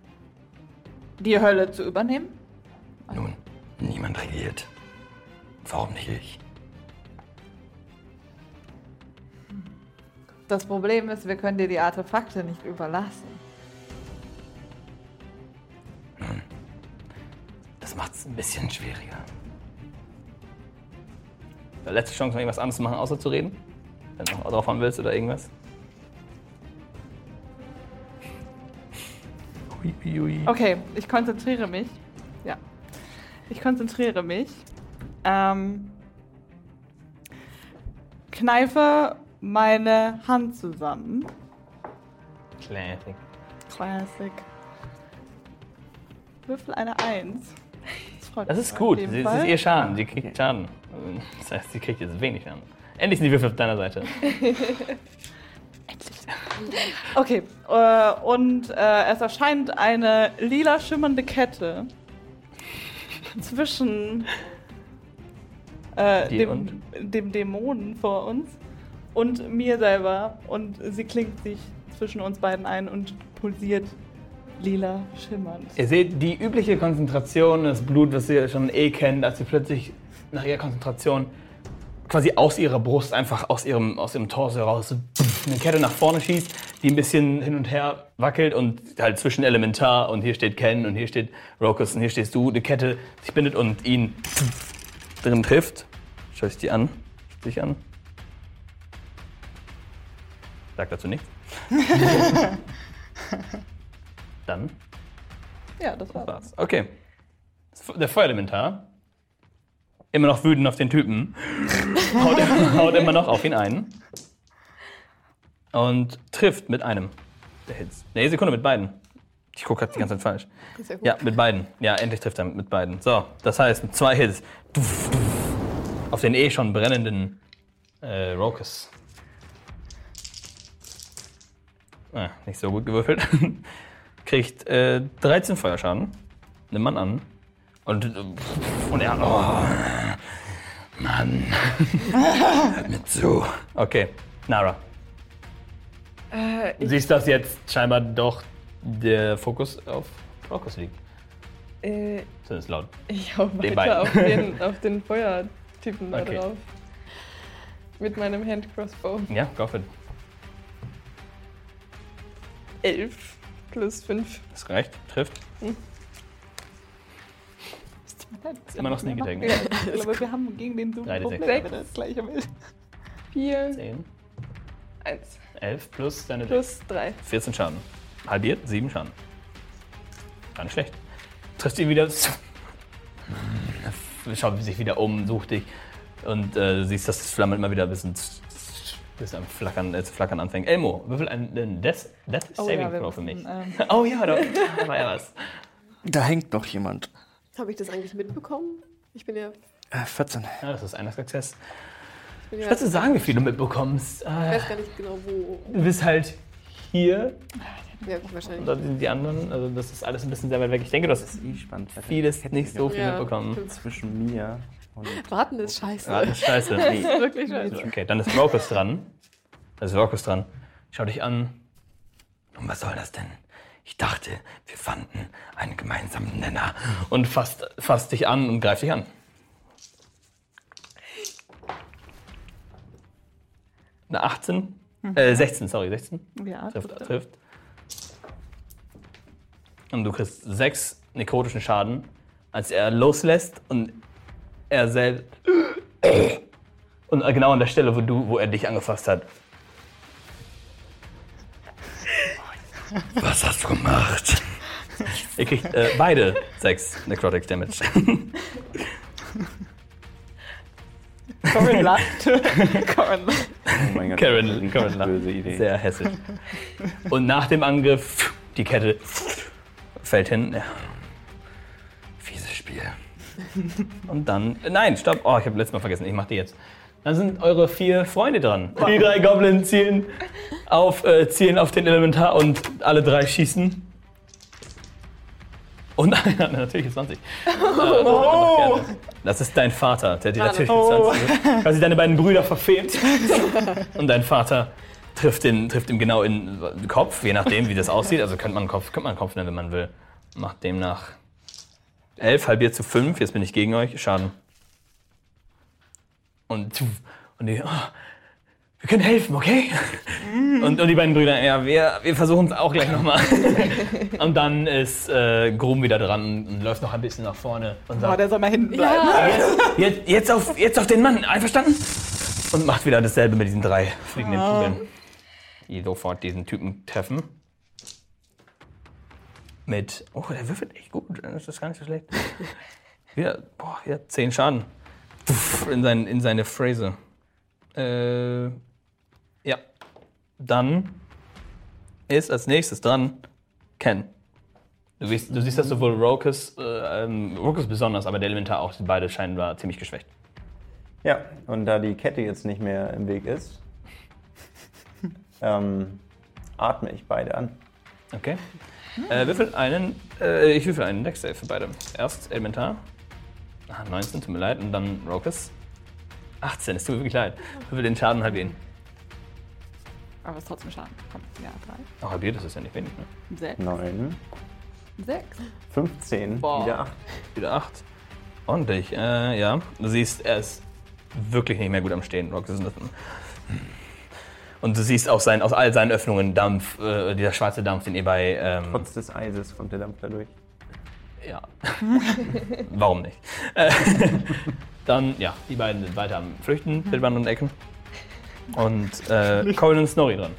die Hölle zu übernehmen? Niemand regiert. Warum nicht ich? Das Problem ist, wir können dir die Artefakte nicht überlassen. Das macht's ein bisschen schwieriger. Letzte Chance, noch irgendwas anderes zu machen, außer zu reden. Wenn du noch drauf haben willst oder irgendwas. Okay, ich konzentriere mich. Ja. Ich konzentriere mich. Ähm, kneife meine Hand zusammen. Classic. Classic. Würfel eine Eins. Das, freut Das ist gut. Sie, das ist ihr Schaden. Sie kriegt Schaden. Das heißt, sie kriegt jetzt wenig Schaden. Endlich sind die Würfel auf deiner Seite. [LAUGHS] Okay, äh, und äh, es erscheint eine lila schimmernde Kette zwischen äh, dem, dem Dämonen vor uns und mir selber. Und sie klingt sich zwischen uns beiden ein und pulsiert lila schimmernd. Ihr seht die übliche Konzentration, das Blut, was ihr schon eh kennt, als sie plötzlich nach ihrer Konzentration quasi aus ihrer Brust, einfach aus ihrem, aus ihrem Torso pff, eine Kette nach vorne schießt, die ein bisschen hin und her wackelt und halt zwischen Elementar und hier steht Ken und hier steht Rokus und hier stehst du, eine Kette sich bindet und ihn drin trifft. Schau ich die an. Schau dich an. Sag dazu nichts. [LAUGHS] Dann Ja, das war's. war's. Okay. Der Feuerelementar immer noch wütend auf den Typen. [LAUGHS] haut, haut immer noch auf ihn ein. Und trifft mit einem der Hits. Nee, Sekunde, mit beiden. Ich gucke gerade die ganze Zeit falsch. Ja, mit beiden. Ja, endlich trifft er mit beiden. So, das heißt, mit zwei Hits. Auf den eh schon brennenden äh, Rokus. Ah, nicht so gut gewürfelt. [LAUGHS] Kriegt äh, 13 Feuerschaden. Nimmt man an. Und, und er. Oh, Mann. [LAUGHS] Mir zu. okay, Nara. Äh, Du ich, siehst, dass jetzt scheinbar doch der Fokus auf Rokus liegt. äh, Zumindest laut. ich hau Den weiter auf den, auf den Feuertypen da Okay. drauf. Mit meinem Hand-Crossbow. Ja, go for it. 11 plus 5. Das reicht, trifft. Ist immer noch Sneak Attack? [LAUGHS] Ja, ich glaube, wir haben gegen den Dude er das gleiche will. 4, 10, 1 11 plus deine plus 3. 14 Schaden. Halbiert, 7 Schaden. Gar nicht schlecht. Triffst ihn wieder. [LAUGHS] Schaut sich wieder um, sucht dich. Und äh, siehst, dass das Flamme immer wieder ein bisschen, bisschen am Flackern, äh, zu flackern anfängt. Elmo, würfel einen, einen Death, Death Saving wir Throw für mich. müssen, ähm, [LAUGHS] Oh ja, da, da war ja was. Da hängt noch jemand. Habe ich das eigentlich mitbekommen? Ich bin ja. Äh, 14. Ja, das ist einer Success. Ich, Kannst du sagen, wie viel du mitbekommst? ich Äh, weiß gar nicht genau, wo. du bist halt hier Ja, und wahrscheinlich. dann sind die anderen. Also das ist alles ein bisschen sehr weit weg. Ich denke, du hast Das ist eh spannend. vieles nicht so viel Ja, mitbekommen. Zwischen mir und. [LAUGHS] Warten ist scheiße. [LAUGHS] Das ist scheiße. Das ist wirklich scheiße. Okay, dann ist Rokus dran. Dann ist Rokus dran. Schau dich an. Und was soll das denn? Ich dachte, wir fanden einen gemeinsamen Nenner. Und fasst, fasst dich an und greift dich an. Eine 18? Äh, 16, sorry, 16. Ja, Trifft, trifft trifft. Und du kriegst 6 nekrotischen Schaden, als er loslässt und er selbst. [CLEARS THROAT] Und genau an der Stelle, wo, du, wo er dich angefasst hat. Was hast du gemacht? Ihr kriegt äh, beide 6 Necrotic Damage. [LAUGHS] Corin lacht. [LAUGHS] Corin lacht. Oh mein Gott, Karen- das ist eine Karen lacht. böse Idee. Sehr hässlich. Und nach dem Angriff, die Kette fällt hin. Ja. Fieses Spiel. Und dann. Nein, stopp. Oh, ich habe letztes Mal vergessen. Ich mach die jetzt. Dann sind eure vier Freunde dran. Die drei Goblins zielen auf, äh, zielen auf den Elementar und alle drei schießen. Und [LAUGHS] einer, natürlich [LAUGHS] ist 20. Oh. Das ist dein Vater, der dir natürlich mit 20 trifft. quasi deine beiden Brüder verfehlt. [LAUGHS] Und dein Vater trifft, den, trifft ihm genau in den Kopf, je nachdem, wie das aussieht. Also könnte man einen Kopf, könnte man einen Kopf nennen, wenn man will. Macht demnach 11 halbiert zu 5, jetzt bin ich gegen euch, Schaden. Und, und die, oh, wir können helfen, okay? Und, und die beiden Brüder, ja, wir, wir versuchen es auch gleich nochmal. [LAUGHS] und dann ist äh, Grum wieder dran und läuft noch ein bisschen nach vorne und Oh, sagt, der soll mal hinten bleiben. jetzt, jetzt, auf, jetzt auf den Mann, einverstanden? Und macht wieder dasselbe mit diesen drei fliegenden Kugeln, die sofort diesen Typen treffen. Mit, oh, der würfelt echt gut, das ist gar nicht so schlecht. [LAUGHS] Wieder, boah, wieder 10 Schaden. Puff, In, sein, in seine Phrase. Äh, ja. Dann ist als nächstes dran Ken. Du, siehst, du siehst, dass sowohl Rokus, äh, ähm, Rokus besonders, aber der Elementar auch, die beide scheinbar ziemlich geschwächt. Ja, und da die Kette jetzt nicht mehr im Weg ist, ähm, atme ich beide an. Okay. Äh, würfel einen, äh, ich würfel einen Dex Save für beide. Erst Elementar. Ah, 19, tut mir leid. Und dann Rokus. 18, es tut mir wirklich leid. Würfel den Schaden halbieren. Aber es ist trotzdem Schaden. Komm, ja, drei. Auch halbiert ist es ja nicht wenig, ne? Sechs. 9, Sechs. 15, Boah. wieder 8. Wieder 8. Ordentlich, äh, ja. Du siehst, er ist wirklich nicht mehr gut am Stehen. Rokus. Und du siehst auch sein, aus all seinen Öffnungen Dampf, äh, dieser schwarze Dampf, den ihr bei. Ähm, Trotz des Eises kommt der Dampf dadurch. Ja. [LAUGHS] Warum nicht? Dann, ja, die beiden sind weiter am Flüchten, Bildband und Ecken. [LAUGHS] Und äh, Colin und Snorri dran.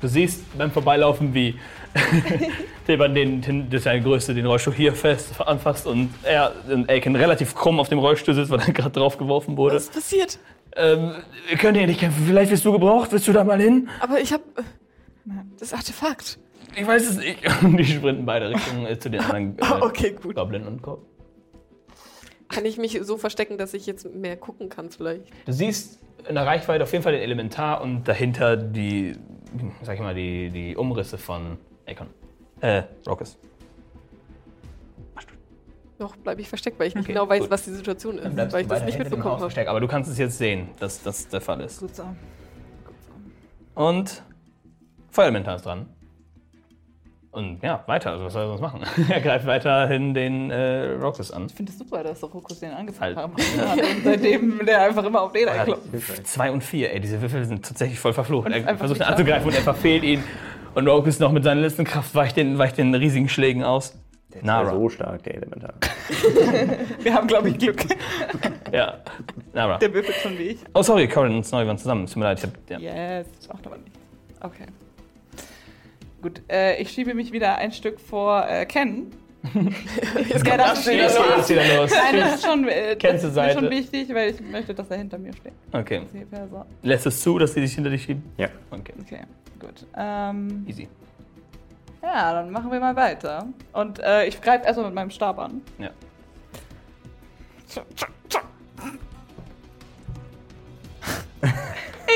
Du siehst beim Vorbeilaufen, wie [LAUGHS] Theban den, den, das ist eine Größe, den Rollstuhl hier fest anfasst und er und Aiken relativ krumm auf dem Rollstuhl sitzt, weil er [LAUGHS] gerade drauf geworfen wurde. Was ist passiert? Ähm, wir können hier nicht kämpfen. Vielleicht wirst du gebraucht. Willst du da mal hin? Aber ich hab. äh, Das Artefakt. Ich weiß es nicht. Und die sprinten beide Richtungen äh, zu den anderen äh, okay, gut. Goblin und Co. Kann ich mich so verstecken, dass ich jetzt mehr gucken kann, vielleicht? Du siehst in der Reichweite auf jeden Fall den Elementar und dahinter die, sag ich mal, die, die Umrisse von Akon. Äh, Rockes. Noch bleibe ich versteckt, weil ich nicht Okay, genau weiß, gut. was die Situation ist. Weil ich das nicht mitbekommen habe. Aber du kannst es jetzt sehen, dass das der Fall ist. Gut so. Und Feuerelementar ist dran. Und ja, weiter. Also was soll er sonst machen? [LAUGHS] er greift weiterhin den äh, Roxas an. Ich finde es super, dass der Rokus den Halt. angefangen haben. [LAUGHS] Und seitdem der einfach immer auf den einklopft. hat zwei und vier. Ey, diese Würfel sind tatsächlich voll verflucht. Und Er versucht ihn anzugreifen und er verfehlt ihn. Und Rokus noch mit seiner letzten Kraft weicht den, weicht den riesigen Schlägen aus. Ja, Nara. so stark, der Elementar. [LAUGHS] Wir haben, glaube ich, Glück. Ja. Nara. Der würfelt schon wie ich. Oh, sorry, Corin und Snorri waren zusammen. Tut mir leid. Ich hab, ja. Yes, das macht aber nicht. Okay. Gut, äh, ich schiebe mich wieder ein Stück vor äh, Ken. [LAUGHS] ja, das ist Jetzt geht es wieder los. Nein, das ist schon, äh, Ken das zur ist mir Seite. schon wichtig, weil ich möchte, dass er hinter mir steht. Okay. Lässt es zu, dass sie sich hinter dich schieben? Ja. Okay. Okay, gut. Ähm, Easy. ja, dann machen wir mal weiter. Und äh, ich greife erstmal mit meinem Stab an. Ja.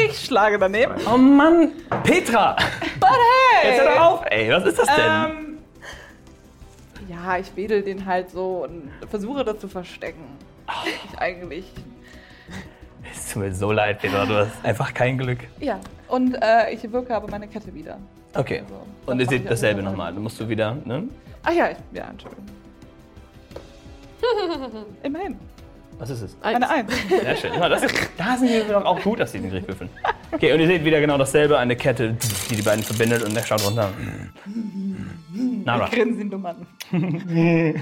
Ich schlage daneben. Oh Mann, Petra! But hey! Jetzt hör doch auf! Ey, was ist das denn? Ähm, ja, ich wedel den halt so und versuche das zu verstecken. Ich eigentlich. Es tut mir so leid, Petra, du hast einfach kein Glück. Ja, und äh, ich wirke aber meine Kette wieder. Okay. Also, Und ihr seht dasselbe nochmal. Du musst du wieder, ne? Ach ja, ich, ja, Entschuldigung. [LAUGHS] Immerhin. Was ist es? Eine Eins. Sehr schön. Ja, das, da sind wir doch auch gut, dass die den Griff würfeln. Okay, und ihr seht wieder genau dasselbe, eine Kette, die die beiden verbindet und er schaut runter. Nara. Grinsen dumm an. [LAUGHS]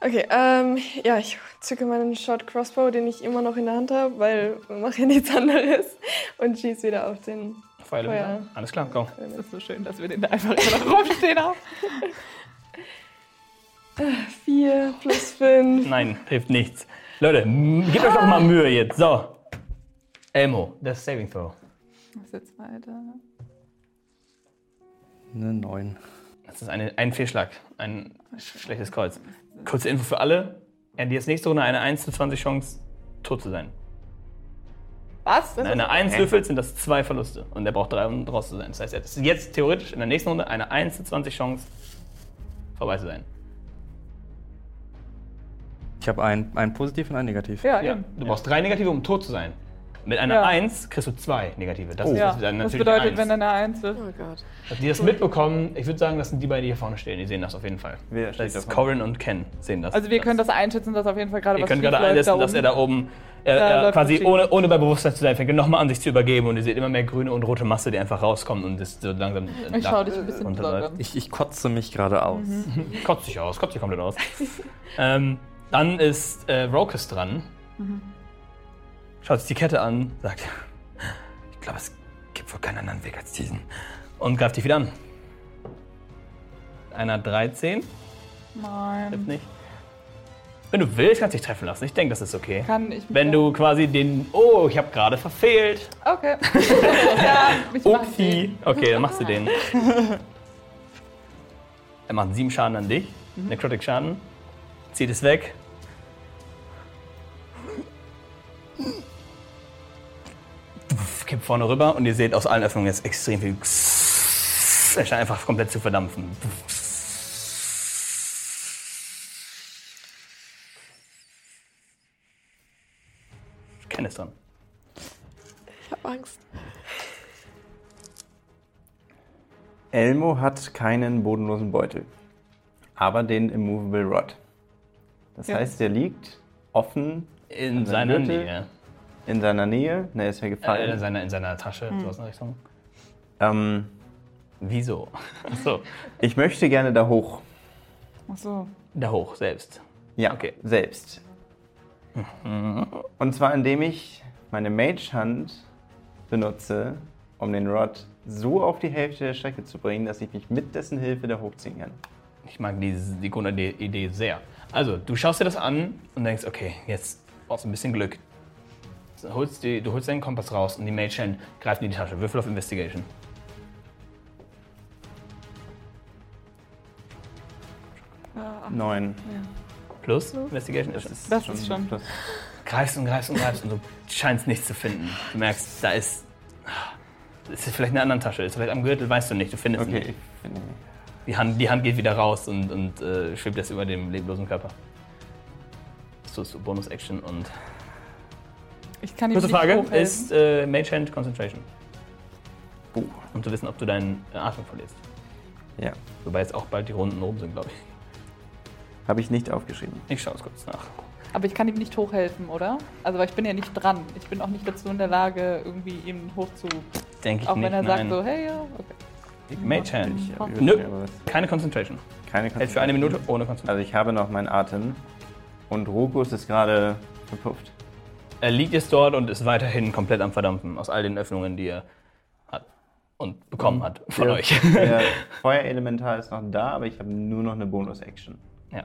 Okay, ähm, ja, ich zücke meinen Short Crossbow, den ich immer noch in der Hand habe, weil wir machen ja nichts anderes und schieße wieder auf den. Feuer. Alles klar, komm. Das ist so schön, dass wir den da einfach immer noch rumstehen haben. Vier plus fünf. Nein, hilft nichts. Leute, gebt euch doch mal Mühe jetzt. So. Elmo, das Saving Throw. Was jetzt weiter? Eine 9. Das ist eine, ein Fehlschlag, ein schlechtes Kreuz. Kurze Info für alle. Er hat jetzt nächste Runde eine 1 zu 20 Chance, tot zu sein. Was? Wenn er eine 1 würfelt, sind das zwei Verluste. Und er braucht drei, um raus zu sein. Das heißt, er hat jetzt theoretisch in der nächsten Runde eine 1 zu 20 Chance, vorbei zu sein. Ich habe ein, ein Positiv und ein Negativ. Ja, Ja, eben. du brauchst drei Negative, um tot zu sein. Mit einer Ja. 1 kriegst du zwei Negative. Das Oh. ist Ja, dann das natürlich bedeutet, eins. wenn er eine Eins wird. Oh Gott. Also die das mitbekommen, ich würde sagen, das sind die beiden, die hier vorne stehen. Die sehen das auf jeden Fall. Wer steht das ist? Corin und Ken sehen das. Also wir können das einschätzen, dass auf jeden Fall gerade Ihr was könnt gerade schief läuft einsetzen, da dass er da oben er, Da er läuft quasi ohne, ohne bei Bewusstsein zu sein fängt, nochmal an sich zu übergeben und ihr seht immer mehr grüne und rote Masse, die einfach rauskommt und das so langsam Ich schau dich ein bisschen runterläuft. Ich, ich kotze mich gerade aus. [LAUGHS] Kotzt sich aus, kotzt sich komplett aus. [LAUGHS] ähm, dann ist äh, Rokus dran. Schaut sich die Kette an, sagt, [LAUGHS] ich glaube, es gibt wohl keinen anderen Weg als diesen. Und greift dich wieder an. Einer 13, trifft Nein. nicht. Wenn du willst, kannst du dich treffen lassen. Ich denke, das ist okay. Kann ich mich Wenn du quasi den, oh, ich habe gerade verfehlt. Okay. [LAUGHS] ja, ich mach Upsi. den. Okay, dann machst du den. Er macht sieben Schaden an dich. Necrotic Schaden. Zieht es weg. Kippt vorne rüber und ihr seht aus allen Öffnungen jetzt extrem viel. Er scheint einfach komplett zu verdampfen. Ken ist dran. Ich hab Angst. Elmo hat keinen bodenlosen Beutel, aber den Immovable Rod. Das Ja. heißt, der liegt offen In An seiner Gürtel? Nähe. in seiner Nähe. Ne, ist Äh, gefallen. in, seiner, in seiner Tasche, sowas in der Richtung. ähm, Wieso? [LAUGHS] Achso, ich möchte gerne da hoch. Ach so. da hoch selbst. Ja, Okay. selbst. Und zwar indem ich meine Mage-Hand benutze, um den Rod so auf die Hälfte der Strecke zu bringen, dass ich mich mit dessen Hilfe da hochziehen kann. Ich mag diese, die Grundidee sehr. Also, du schaust dir das an und denkst, okay, jetzt brauchst ein bisschen Glück. Du holst, die, du holst deinen Kompass raus und die Mage Hand greift in die Tasche. Würfel auf Investigation. Neun. Plus Investigation ist es. Das ist schon. plus. Greifst und greifst und greifst und du scheinst nichts zu finden. Du merkst, da ist. Es ist vielleicht in einer anderen Tasche, ist vielleicht am Gürtel, weißt du nicht, du findest Okay, nicht. ich finde nicht. Die Hand, die Hand geht wieder raus und, und äh, schwebt jetzt über dem leblosen Körper. Das tust du, Bonus-Action und. Ich kann ihm Kurze nicht Frage: hochhelfen. Ist äh, Mage Hand Concentration? Buh. Um zu wissen, ob du deinen äh, Atem verlierst. Ja. Wobei jetzt auch bald die Runden oben sind, glaube ich. Habe ich nicht aufgeschrieben. Ich schaue es kurz nach. Aber ich kann ihm nicht hochhelfen, oder? Also, weil ich bin ja nicht dran. Ich bin auch nicht dazu in der Lage, irgendwie ihm hoch zu. Denke ich Auch nicht. wenn er nein. sagt so, hey, ja, okay. Mage Hand. Nö. Keine Concentration. Keine Hält für eine Minute ohne Concentration. Also ich habe noch meinen Atem und Rokus ist gerade verpufft. Er liegt jetzt dort und ist weiterhin komplett am Verdampfen aus all den Öffnungen, die er hat und bekommen hat von Der- euch. Der [LAUGHS] Feuerelementar ist noch da, aber ich habe nur noch eine Bonus-Action. ja.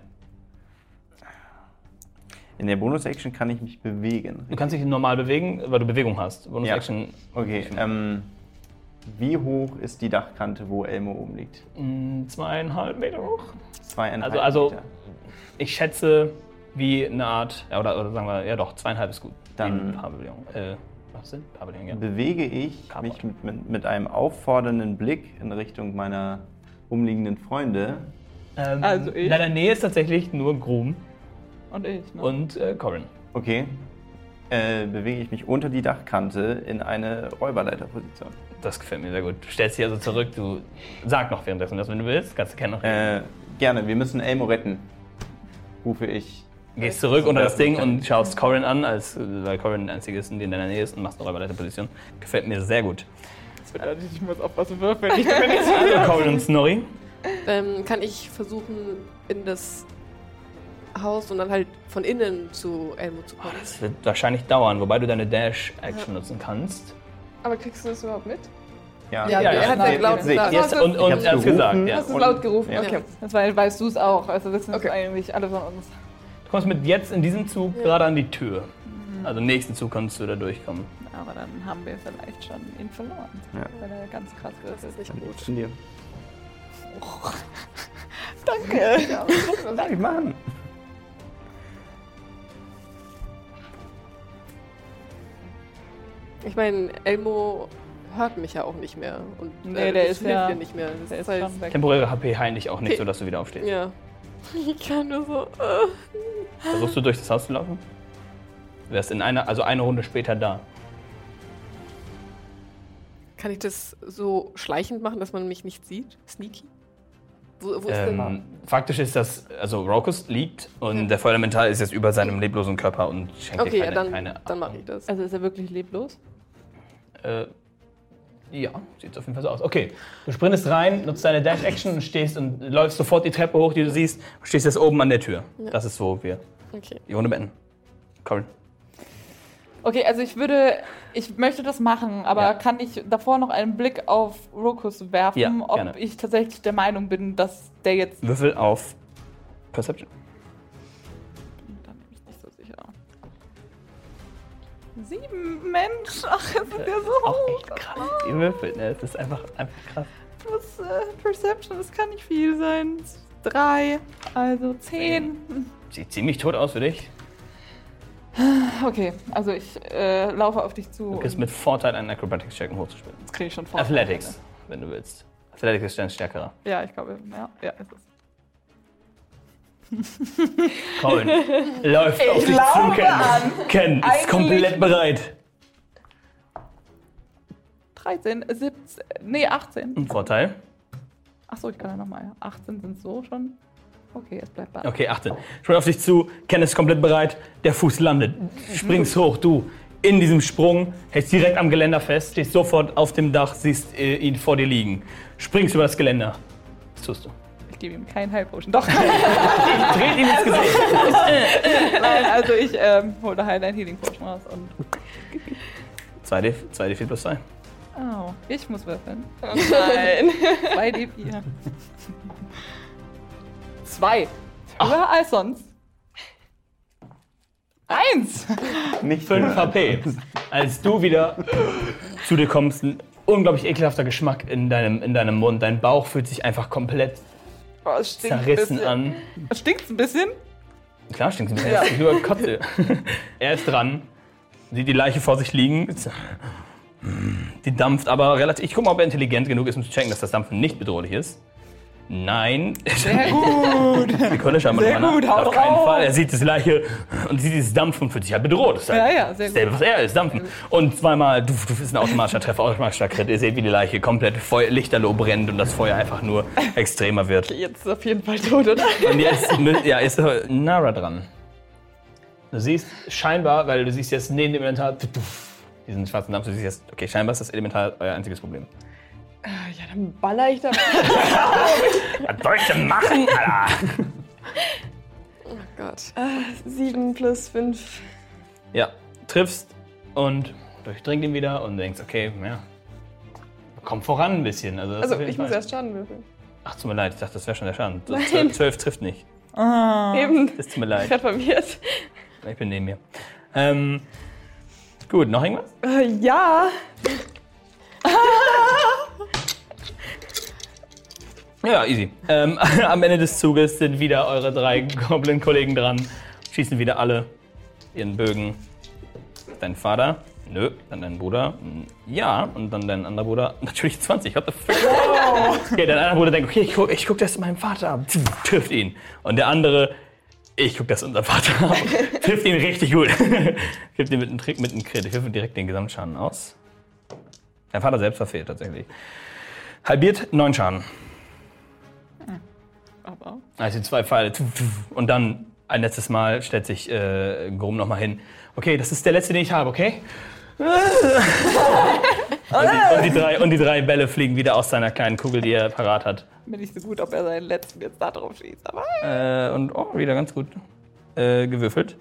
In der Bonus-Action kann ich mich bewegen. Du kannst dich normal bewegen, weil du Bewegung hast. Bonus Ja. Okay, ähm, wie hoch ist die Dachkante, wo Elmo oben liegt? mh, zweieinhalb Meter hoch. Zweieinhalb Also, also Meter. ich schätze, wie eine Art, ja, oder, oder sagen wir, ja doch, zweieinhalb ist gut. Dann- Pavillon. Äh, was sind Pavillon, ja. Bewege ich Carport. mich mit, mit, mit einem auffordernden Blick in Richtung meiner umliegenden Freunde. Ähm, Also ich? In deiner Nähe ist tatsächlich nur Groom Und ich, ne? und äh, Corin. Okay. Äh, bewege ich mich unter die Dachkante in eine Räuberleiterposition. Das gefällt mir sehr gut. Du stellst dich also zurück, du sag noch währenddessen das, wenn du willst. Kannst du gerne noch. Äh, gerne, wir müssen Elmo retten, rufe ich. Gehst zurück unter das Ding und schaust Corin an, als, weil Corin der Einzige ist, die in deiner Nähe ist und machst eine Räuberleiterposition. Gefällt mir sehr gut. Das bedeutet, ich muss aufpassen würfeln. Ich bin nicht [LAUGHS] Also Corin und Snorri. Ähm, kann ich versuchen, in das Haus und dann halt von innen zu Elmo zu kommen? Das wird wahrscheinlich dauern, wobei du deine Dash-Action nutzen kannst. Aber kriegst du das überhaupt mit? Ja, ja, er hat ja, halt laut gesagt. Jetzt, und Ich und er gerufen. gesagt, ja. Hast du Und- laut gerufen? ja. Okay. Das war, weißt du es auch. Also wissen es Okay. eigentlich alle von uns. Du kommst mit jetzt in diesem Zug gerade an die Tür. Also im nächsten Zug kannst du da durchkommen. Aber dann haben wir vielleicht schon ihn verloren. Ja. Weil er ganz krass Das ist. ist nicht gut. in dir. [LAUGHS] Danke. Was soll ich machen? Ich meine, Elmo hört mich ja auch nicht mehr. Und Nee, der ist ja- nicht mehr. Das Der ist weg. Temporäre HP heilen dich auch nicht, Okay. sodass du wieder aufstehst. Ja. [LAUGHS] Ich kann nur so. Äh. Versuchst du durch das Haus zu laufen? Du wärst in einer, also eine Runde später da. Kann ich das so schleichend machen, dass man mich nicht sieht? Sneaky? Wo, wo ist denn? Ähm, faktisch ist das, also Rokus liegt und der Feuerelementar ist jetzt über seinem leblosen Körper und schenkt Okay, dir ja, keine, dann, keine dann mache ich das. Also ist er wirklich leblos? Äh, ja, sieht auf jeden Fall so aus. Okay, du sprintest rein, nutzt deine Dash-Action und stehst und läufst sofort die Treppe hoch, die du siehst, und stehst jetzt oben an der Tür. Das ist, wo wir Okay. die Runde beenden. Corin. Okay, also ich würde, ich möchte das machen, aber Ja. kann ich davor noch einen Blick auf Rokus werfen, Ja, ob ich tatsächlich der Meinung bin, dass der jetzt. Würfel auf Perception. Sieben, Mensch, ach, es ist ja so Auch hoch. echt krass. Die Würfel, ne? Das ist einfach, einfach krass. Plus äh, Perception, das kann nicht viel sein. Drei, also zehn. Sieht ziemlich tot aus für dich. Okay, also ich äh, laufe auf dich zu. Du kriegst und mit Vorteil einen Acrobatics-Check, um hochzuspringen. das kriege ich schon vor. Athletics, wenn du willst. Athletics ist dein stärkerer. Ja, ich glaube, ja, ja, ist es. [LAUGHS] Colin läuft auf dich zu, Ken. an. Ken ist komplett bereit. 13, 17, nee, 18. Ein Vorteil. Achso, ich kann ja nochmal. 18 sind so schon. Okay, es bleibt bei. Okay, achte. Spring auf dich zu. Ken ist komplett bereit. Der Fuß landet. Springst hoch. Du in diesem Sprung hältst direkt am Geländer fest. Stehst sofort auf dem Dach, siehst äh, ihn vor dir liegen. Springst über das Geländer. Was tust du? Ich gebe ihm keinen Heilpotion. Doch, Dreht ihn ins Gesicht. [LAUGHS] nein, also ich ähm, hole Highlight Healing Potion raus und 2D, 2D4 plus 2. Oh, ich muss würfeln. Oh nein. [LAUGHS] 2d4. Zwei. Höher als sonst. Eins. Nicht 5 HP. Als du wieder zu dir kommst, ein unglaublich ekelhafter Geschmack in deinem, in deinem Mund. Dein Bauch fühlt sich einfach komplett Oh, es stinkt ein zerrissen bisschen. an. Stinkt's ein bisschen? Klar stinkt es ein bisschen. Ja. Nur Kotze. [LAUGHS] er ist dran, sieht die Leiche vor sich liegen. Die dampft aber relativ. Ich guck mal, ob er intelligent genug ist, um zu checken, dass das Dampfen nicht bedrohlich ist. Nein. Sehr gut. [LAUGHS] Schauen wir Sehr gut, haut Auf keinen drauf. Fall. Er sieht das Leiche und sieht dieses Dampfen und fühlt sich halt bedroht. Das ist halt Ja, ja, sehr gut. dasselbe, was er ist, Dampfen. Und zweimal, du, du bist ein automatischer Treffer, automatischer Crit. Ihr seht, wie die Leiche komplett Feu lichterloh brennt und das Feuer einfach nur extremer wird. Jetzt ist auf jeden Fall tot, oder? Und jetzt ja, ist Nara dran. Du siehst scheinbar, weil du siehst jetzt neben dem Elementar diesen schwarzen Dampf, du siehst jetzt, okay, scheinbar ist das Elementar euer einziges Problem. Ja, dann baller ich da. [LAUGHS] Was soll ich denn machen, Alter? Oh Gott. Sieben plus fünf. Ja, triffst und durchdringt ihn wieder und denkst, okay, ja, komm voran ein bisschen. Also, Also, ich muss erst Schaden würfeln. Ach, tut mir leid, ich dachte, das wäre schon der Schaden. Nein. 12, 12 trifft nicht. Eben. Das tut mir leid, Gerade verwirrt. ich bin neben mir. Ähm, gut, noch irgendwas? Äh, ja. [LAUGHS] Ja, easy. Ähm, [LAUGHS] am Ende des Zuges sind wieder eure drei Goblin-Kollegen dran. Schießen wieder alle ihren Bögen. Dein Vater? Nö. Dann dein Bruder? Hm, Ja. Und dann dein anderer Bruder? [LAUGHS] Natürlich 20. What the fuck? Okay, dein anderer Bruder denkt, okay, ich guck, ich guck das meinem Vater ab. Trifft ihn. Und der andere, ich guck das unserem Vater ab. [LAUGHS] Trifft ihn richtig gut. Gibt ihm mit einem Trick, mit einem Crit. Ich würfel direkt den Gesamtschaden aus. Dein Vater selbst verfehlt tatsächlich. Halbiert 9 Schaden. Aber. Also zwei Pfeile. Und dann ein letztes Mal stellt sich äh, Grom nochmal hin. Okay, das ist der letzte, den ich habe, okay? [LAUGHS] und, die, und, die drei, und die drei Bälle fliegen wieder aus seiner kleinen Kugel, die er parat hat. Bin nicht so gut, ob er seinen letzten jetzt da drauf schießt. Aber Äh, und oh, wieder ganz gut äh, gewürfelt.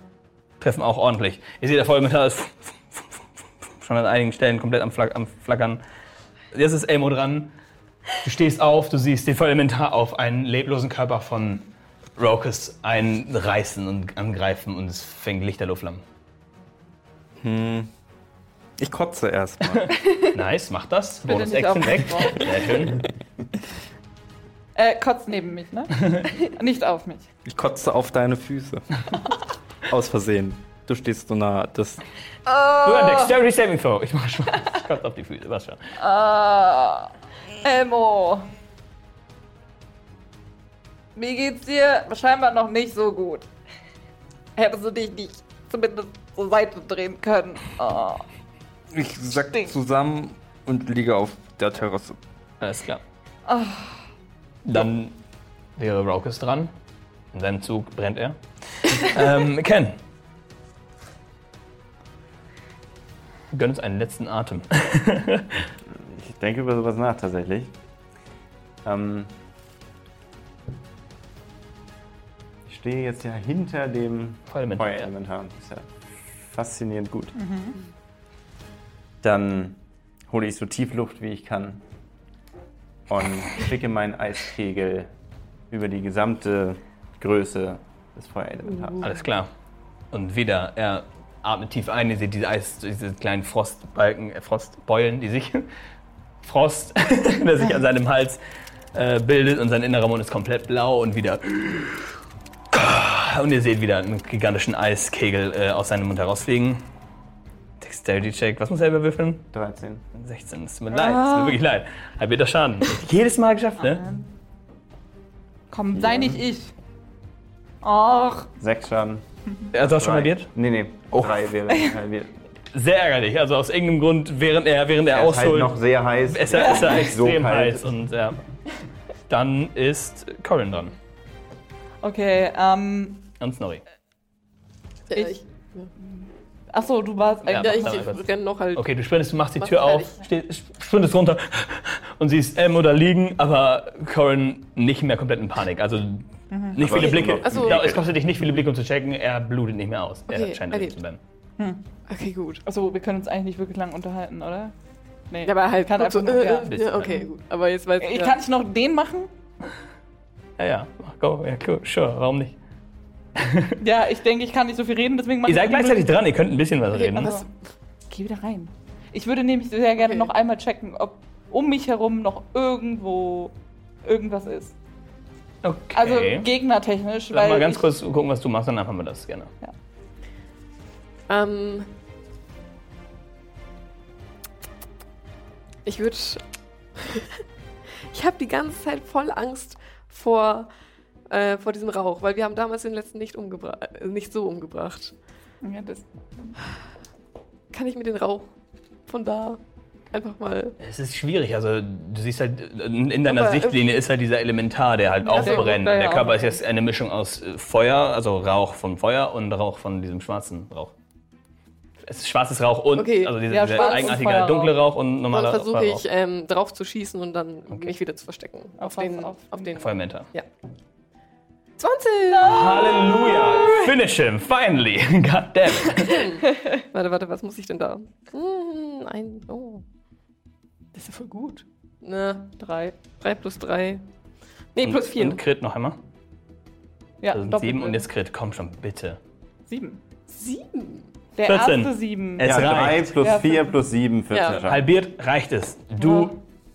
Treffen auch ordentlich. Ihr seht, der Vollmetall ist schon an einigen Stellen komplett am, Flack, am Flackern. Jetzt ist Elmo dran. Du stehst auf, du siehst den Vollelementar auf einen leblosen Körper von Rokus einreißen und angreifen und es fängt lichterloh Flammen. Ich kotze erstmal. [LAUGHS] [LAUGHS] Nice, mach das. Bonus Action weg. Sehr schön. äh, kotzt neben mich, ne? [LAUGHS] nicht auf mich. Ich kotze auf deine Füße. Aus Versehen. Du stehst so nah. Das Du ein Dexterity Saving Throw. Ich mach schon. Ich kotze auf die Füße, was schon. Ah, Elmo. Wie geht's dir? Scheinbar noch nicht so gut. Hättest du dich nicht zumindest zur Seite drehen können. Oh. ich sack Stinkt. zusammen und liege auf der Terrasse. Alles klar. Dann wäre Rokus dran. In seinem Zug brennt er. [LAUGHS] ähm, Ken. Gönn uns einen letzten Atem. [LAUGHS] Ich denke über sowas nach tatsächlich. Ähm, ich stehe jetzt ja hinter dem Feuerelement. Feuerelementar. Das ist ja faszinierend gut. Dann hole ich so tief Luft wie ich kann und schicke meinen Eiskegel über die gesamte Größe des Feuerelementars. Alles klar. Und wieder, er atmet tief ein, ihr seht diese, Eis, diese kleinen Frostbalken, äh, Frostbeulen, die sich, Frost, [LAUGHS] der sich an seinem Hals äh, bildet und sein innerer Mund ist komplett blau und wieder, und ihr seht wieder einen gigantischen Eiskegel äh, aus seinem Mund herausfliegen. Dexterity Check, was muss er überwürfeln? 13. 16, es tut mir leid, es tut mir wirklich leid. Halbiert das Schaden. Jedes Mal geschafft, ne? Komm, sei nicht ich. Och, 6 Schaden. Also hast du schon Drei. halbiert? Nee, nee. Oh. 3 wäre halbiert. Sehr ärgerlich, also aus irgendeinem Grund, während er, während er, Er ist halt ausholt. noch sehr heiß. ist er, ist er [LAUGHS] so extrem kalt. heiß und ja. Dann ist Corin dran. okay. Ähm, Und Snorri. Ich- ich, achso, du warst Ja, eigentlich. ja, ich, renne noch halt. Okay, du sprintest, du machst die Mach Tür auf, steh, sprintest runter [LAUGHS] und siehst Elmo da liegen, aber Corin nicht mehr komplett in Panik. Also nicht Aber viele Blicke. Ach so. Ja, es kostet dich nicht viele Blicke, um zu checken, er blutet nicht mehr aus. er Okay, scheint okay. zu bleiben. Okay, gut. Achso, wir können uns eigentlich nicht wirklich lang unterhalten, oder? Nee. Ja, aber halt kann so, nur, ja. äh, ja, okay, gut. Aber jetzt weiß Ich ja. kann ich noch den machen? Ja, ja, mach, go, ja, cool, sure, warum nicht? Ja, ich denke, ich kann nicht so viel reden, deswegen mache Ihr seid ich gleichzeitig dran, ihr könnt ein bisschen was Okay, reden. was- Geh wieder rein. Ich würde nämlich sehr gerne Okay. noch einmal checken, ob um mich herum noch irgendwo irgendwas ist. Okay. Also gegnertechnisch, Lass weil mal ganz kurz gucken, was du machst, dann haben wir das gerne. Ähm, ich würde. [LAUGHS] ich habe die ganze Zeit voll Angst vor, äh, vor diesem Rauch, weil wir haben damals den letzten nicht, umgebra äh, nicht so umgebracht. Ja, das, Kann ich mir den Rauch von da einfach mal. Es ist schwierig, also du siehst halt, in in deiner Aber, äh, Sichtlinie ist halt dieser Elementar, der halt aufbrennt. der Der Körper ist jetzt eine Mischung aus äh, Feuer, also Rauch von Feuer und Rauch von diesem schwarzen Rauch. Es ist schwarzes Rauch und Okay. also dieser, Ja, dieser und eigenartige Feuerrauch. dunkle Rauch und Dann normaler versuche Feuerrauch. ich ähm, drauf zu schießen und dann mich wieder zu verstecken. Auf, was? den, Auf auf den. Feuermentor. Ja. 20! Halleluja! Finish him, finally! [LAUGHS] God damn it! [LAUGHS] Warte, warte, was muss ich denn da? Hm, ein. Oh. Das ist ja voll gut. Na, drei. Drei plus drei. Nee, plus vier. Und Crit noch einmal. ja, Das sind doppelt. sieben und jetzt Crit. Komm schon, bitte. sieben. Sieben. Der 14. erste sieben. Es Ja, 3 reicht. plus Ja, 4 plus 7, 14 Ja. Halbiert reicht es. Du Ja.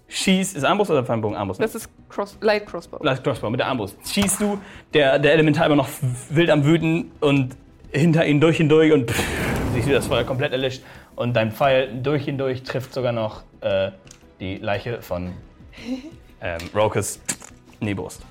schießt. Ist Armbrust oder Fernbogen? Armbrust. ne? Das ist Cross Light Crossbow. Light Crossbow mit der Armbrust. Schießt du, der, der Elementar immer noch wild am Wüten und hinter ihn durch und durch und pff, siehst du das Feuer komplett erlischt und dein Pfeil durch und durch trifft sogar noch äh, die Leiche von [LAUGHS] ähm, Rokus in die Brust.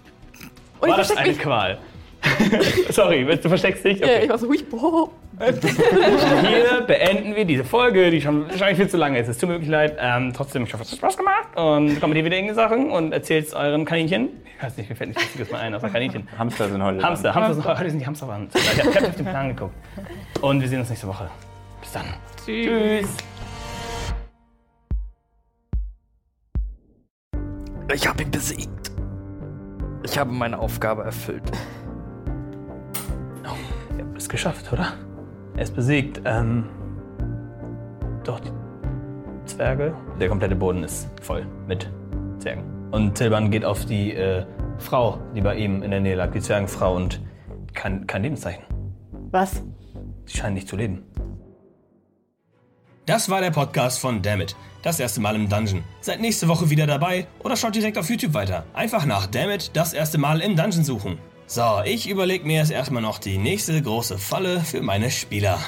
Und ich War das eine mich. Qual? [LAUGHS] Sorry, du versteckst dich? Ja, Okay. ich war so, hui, boah. [LAUGHS] Hier beenden wir diese Folge, die schon wahrscheinlich viel zu lange ist. Es tut mir wirklich leid. Ähm, trotzdem, ich hoffe, es hat Spaß gemacht. Und kommt hier wieder irgendeine Sachen und erzählt euren Kaninchen. Ich weiß nicht, mir fällt nichts Lustiges mehr ein, außer Kaninchen. Hamster sind heute. Hamster, Hamster sind, heute sind die Hamster waren. Ich habe hab auf den Plan geguckt. Und wir sehen uns nächste Woche. Bis dann. Tschüss. Ich habe ihn besiegt. Ich habe meine Aufgabe erfüllt. Es geschafft, oder? Er ist besiegt. Ähm, doch, die Zwerge. Der komplette Boden ist voll mit Zwergen. Und Tilban geht auf die äh, Frau, die bei ihm in der Nähe lag, die Zwergenfrau, und kein, kein Lebenszeichen. Was? Sie scheinen nicht zu leben. Das war der Podcast von Dammit. Das erste Mal im Dungeon. Seid nächste Woche wieder dabei oder schaut direkt auf YouTube weiter. Einfach nach Dammit das erste Mal im Dungeon suchen. So, ich überlege mir jetzt erstmal noch die nächste große Falle für meine Spieler.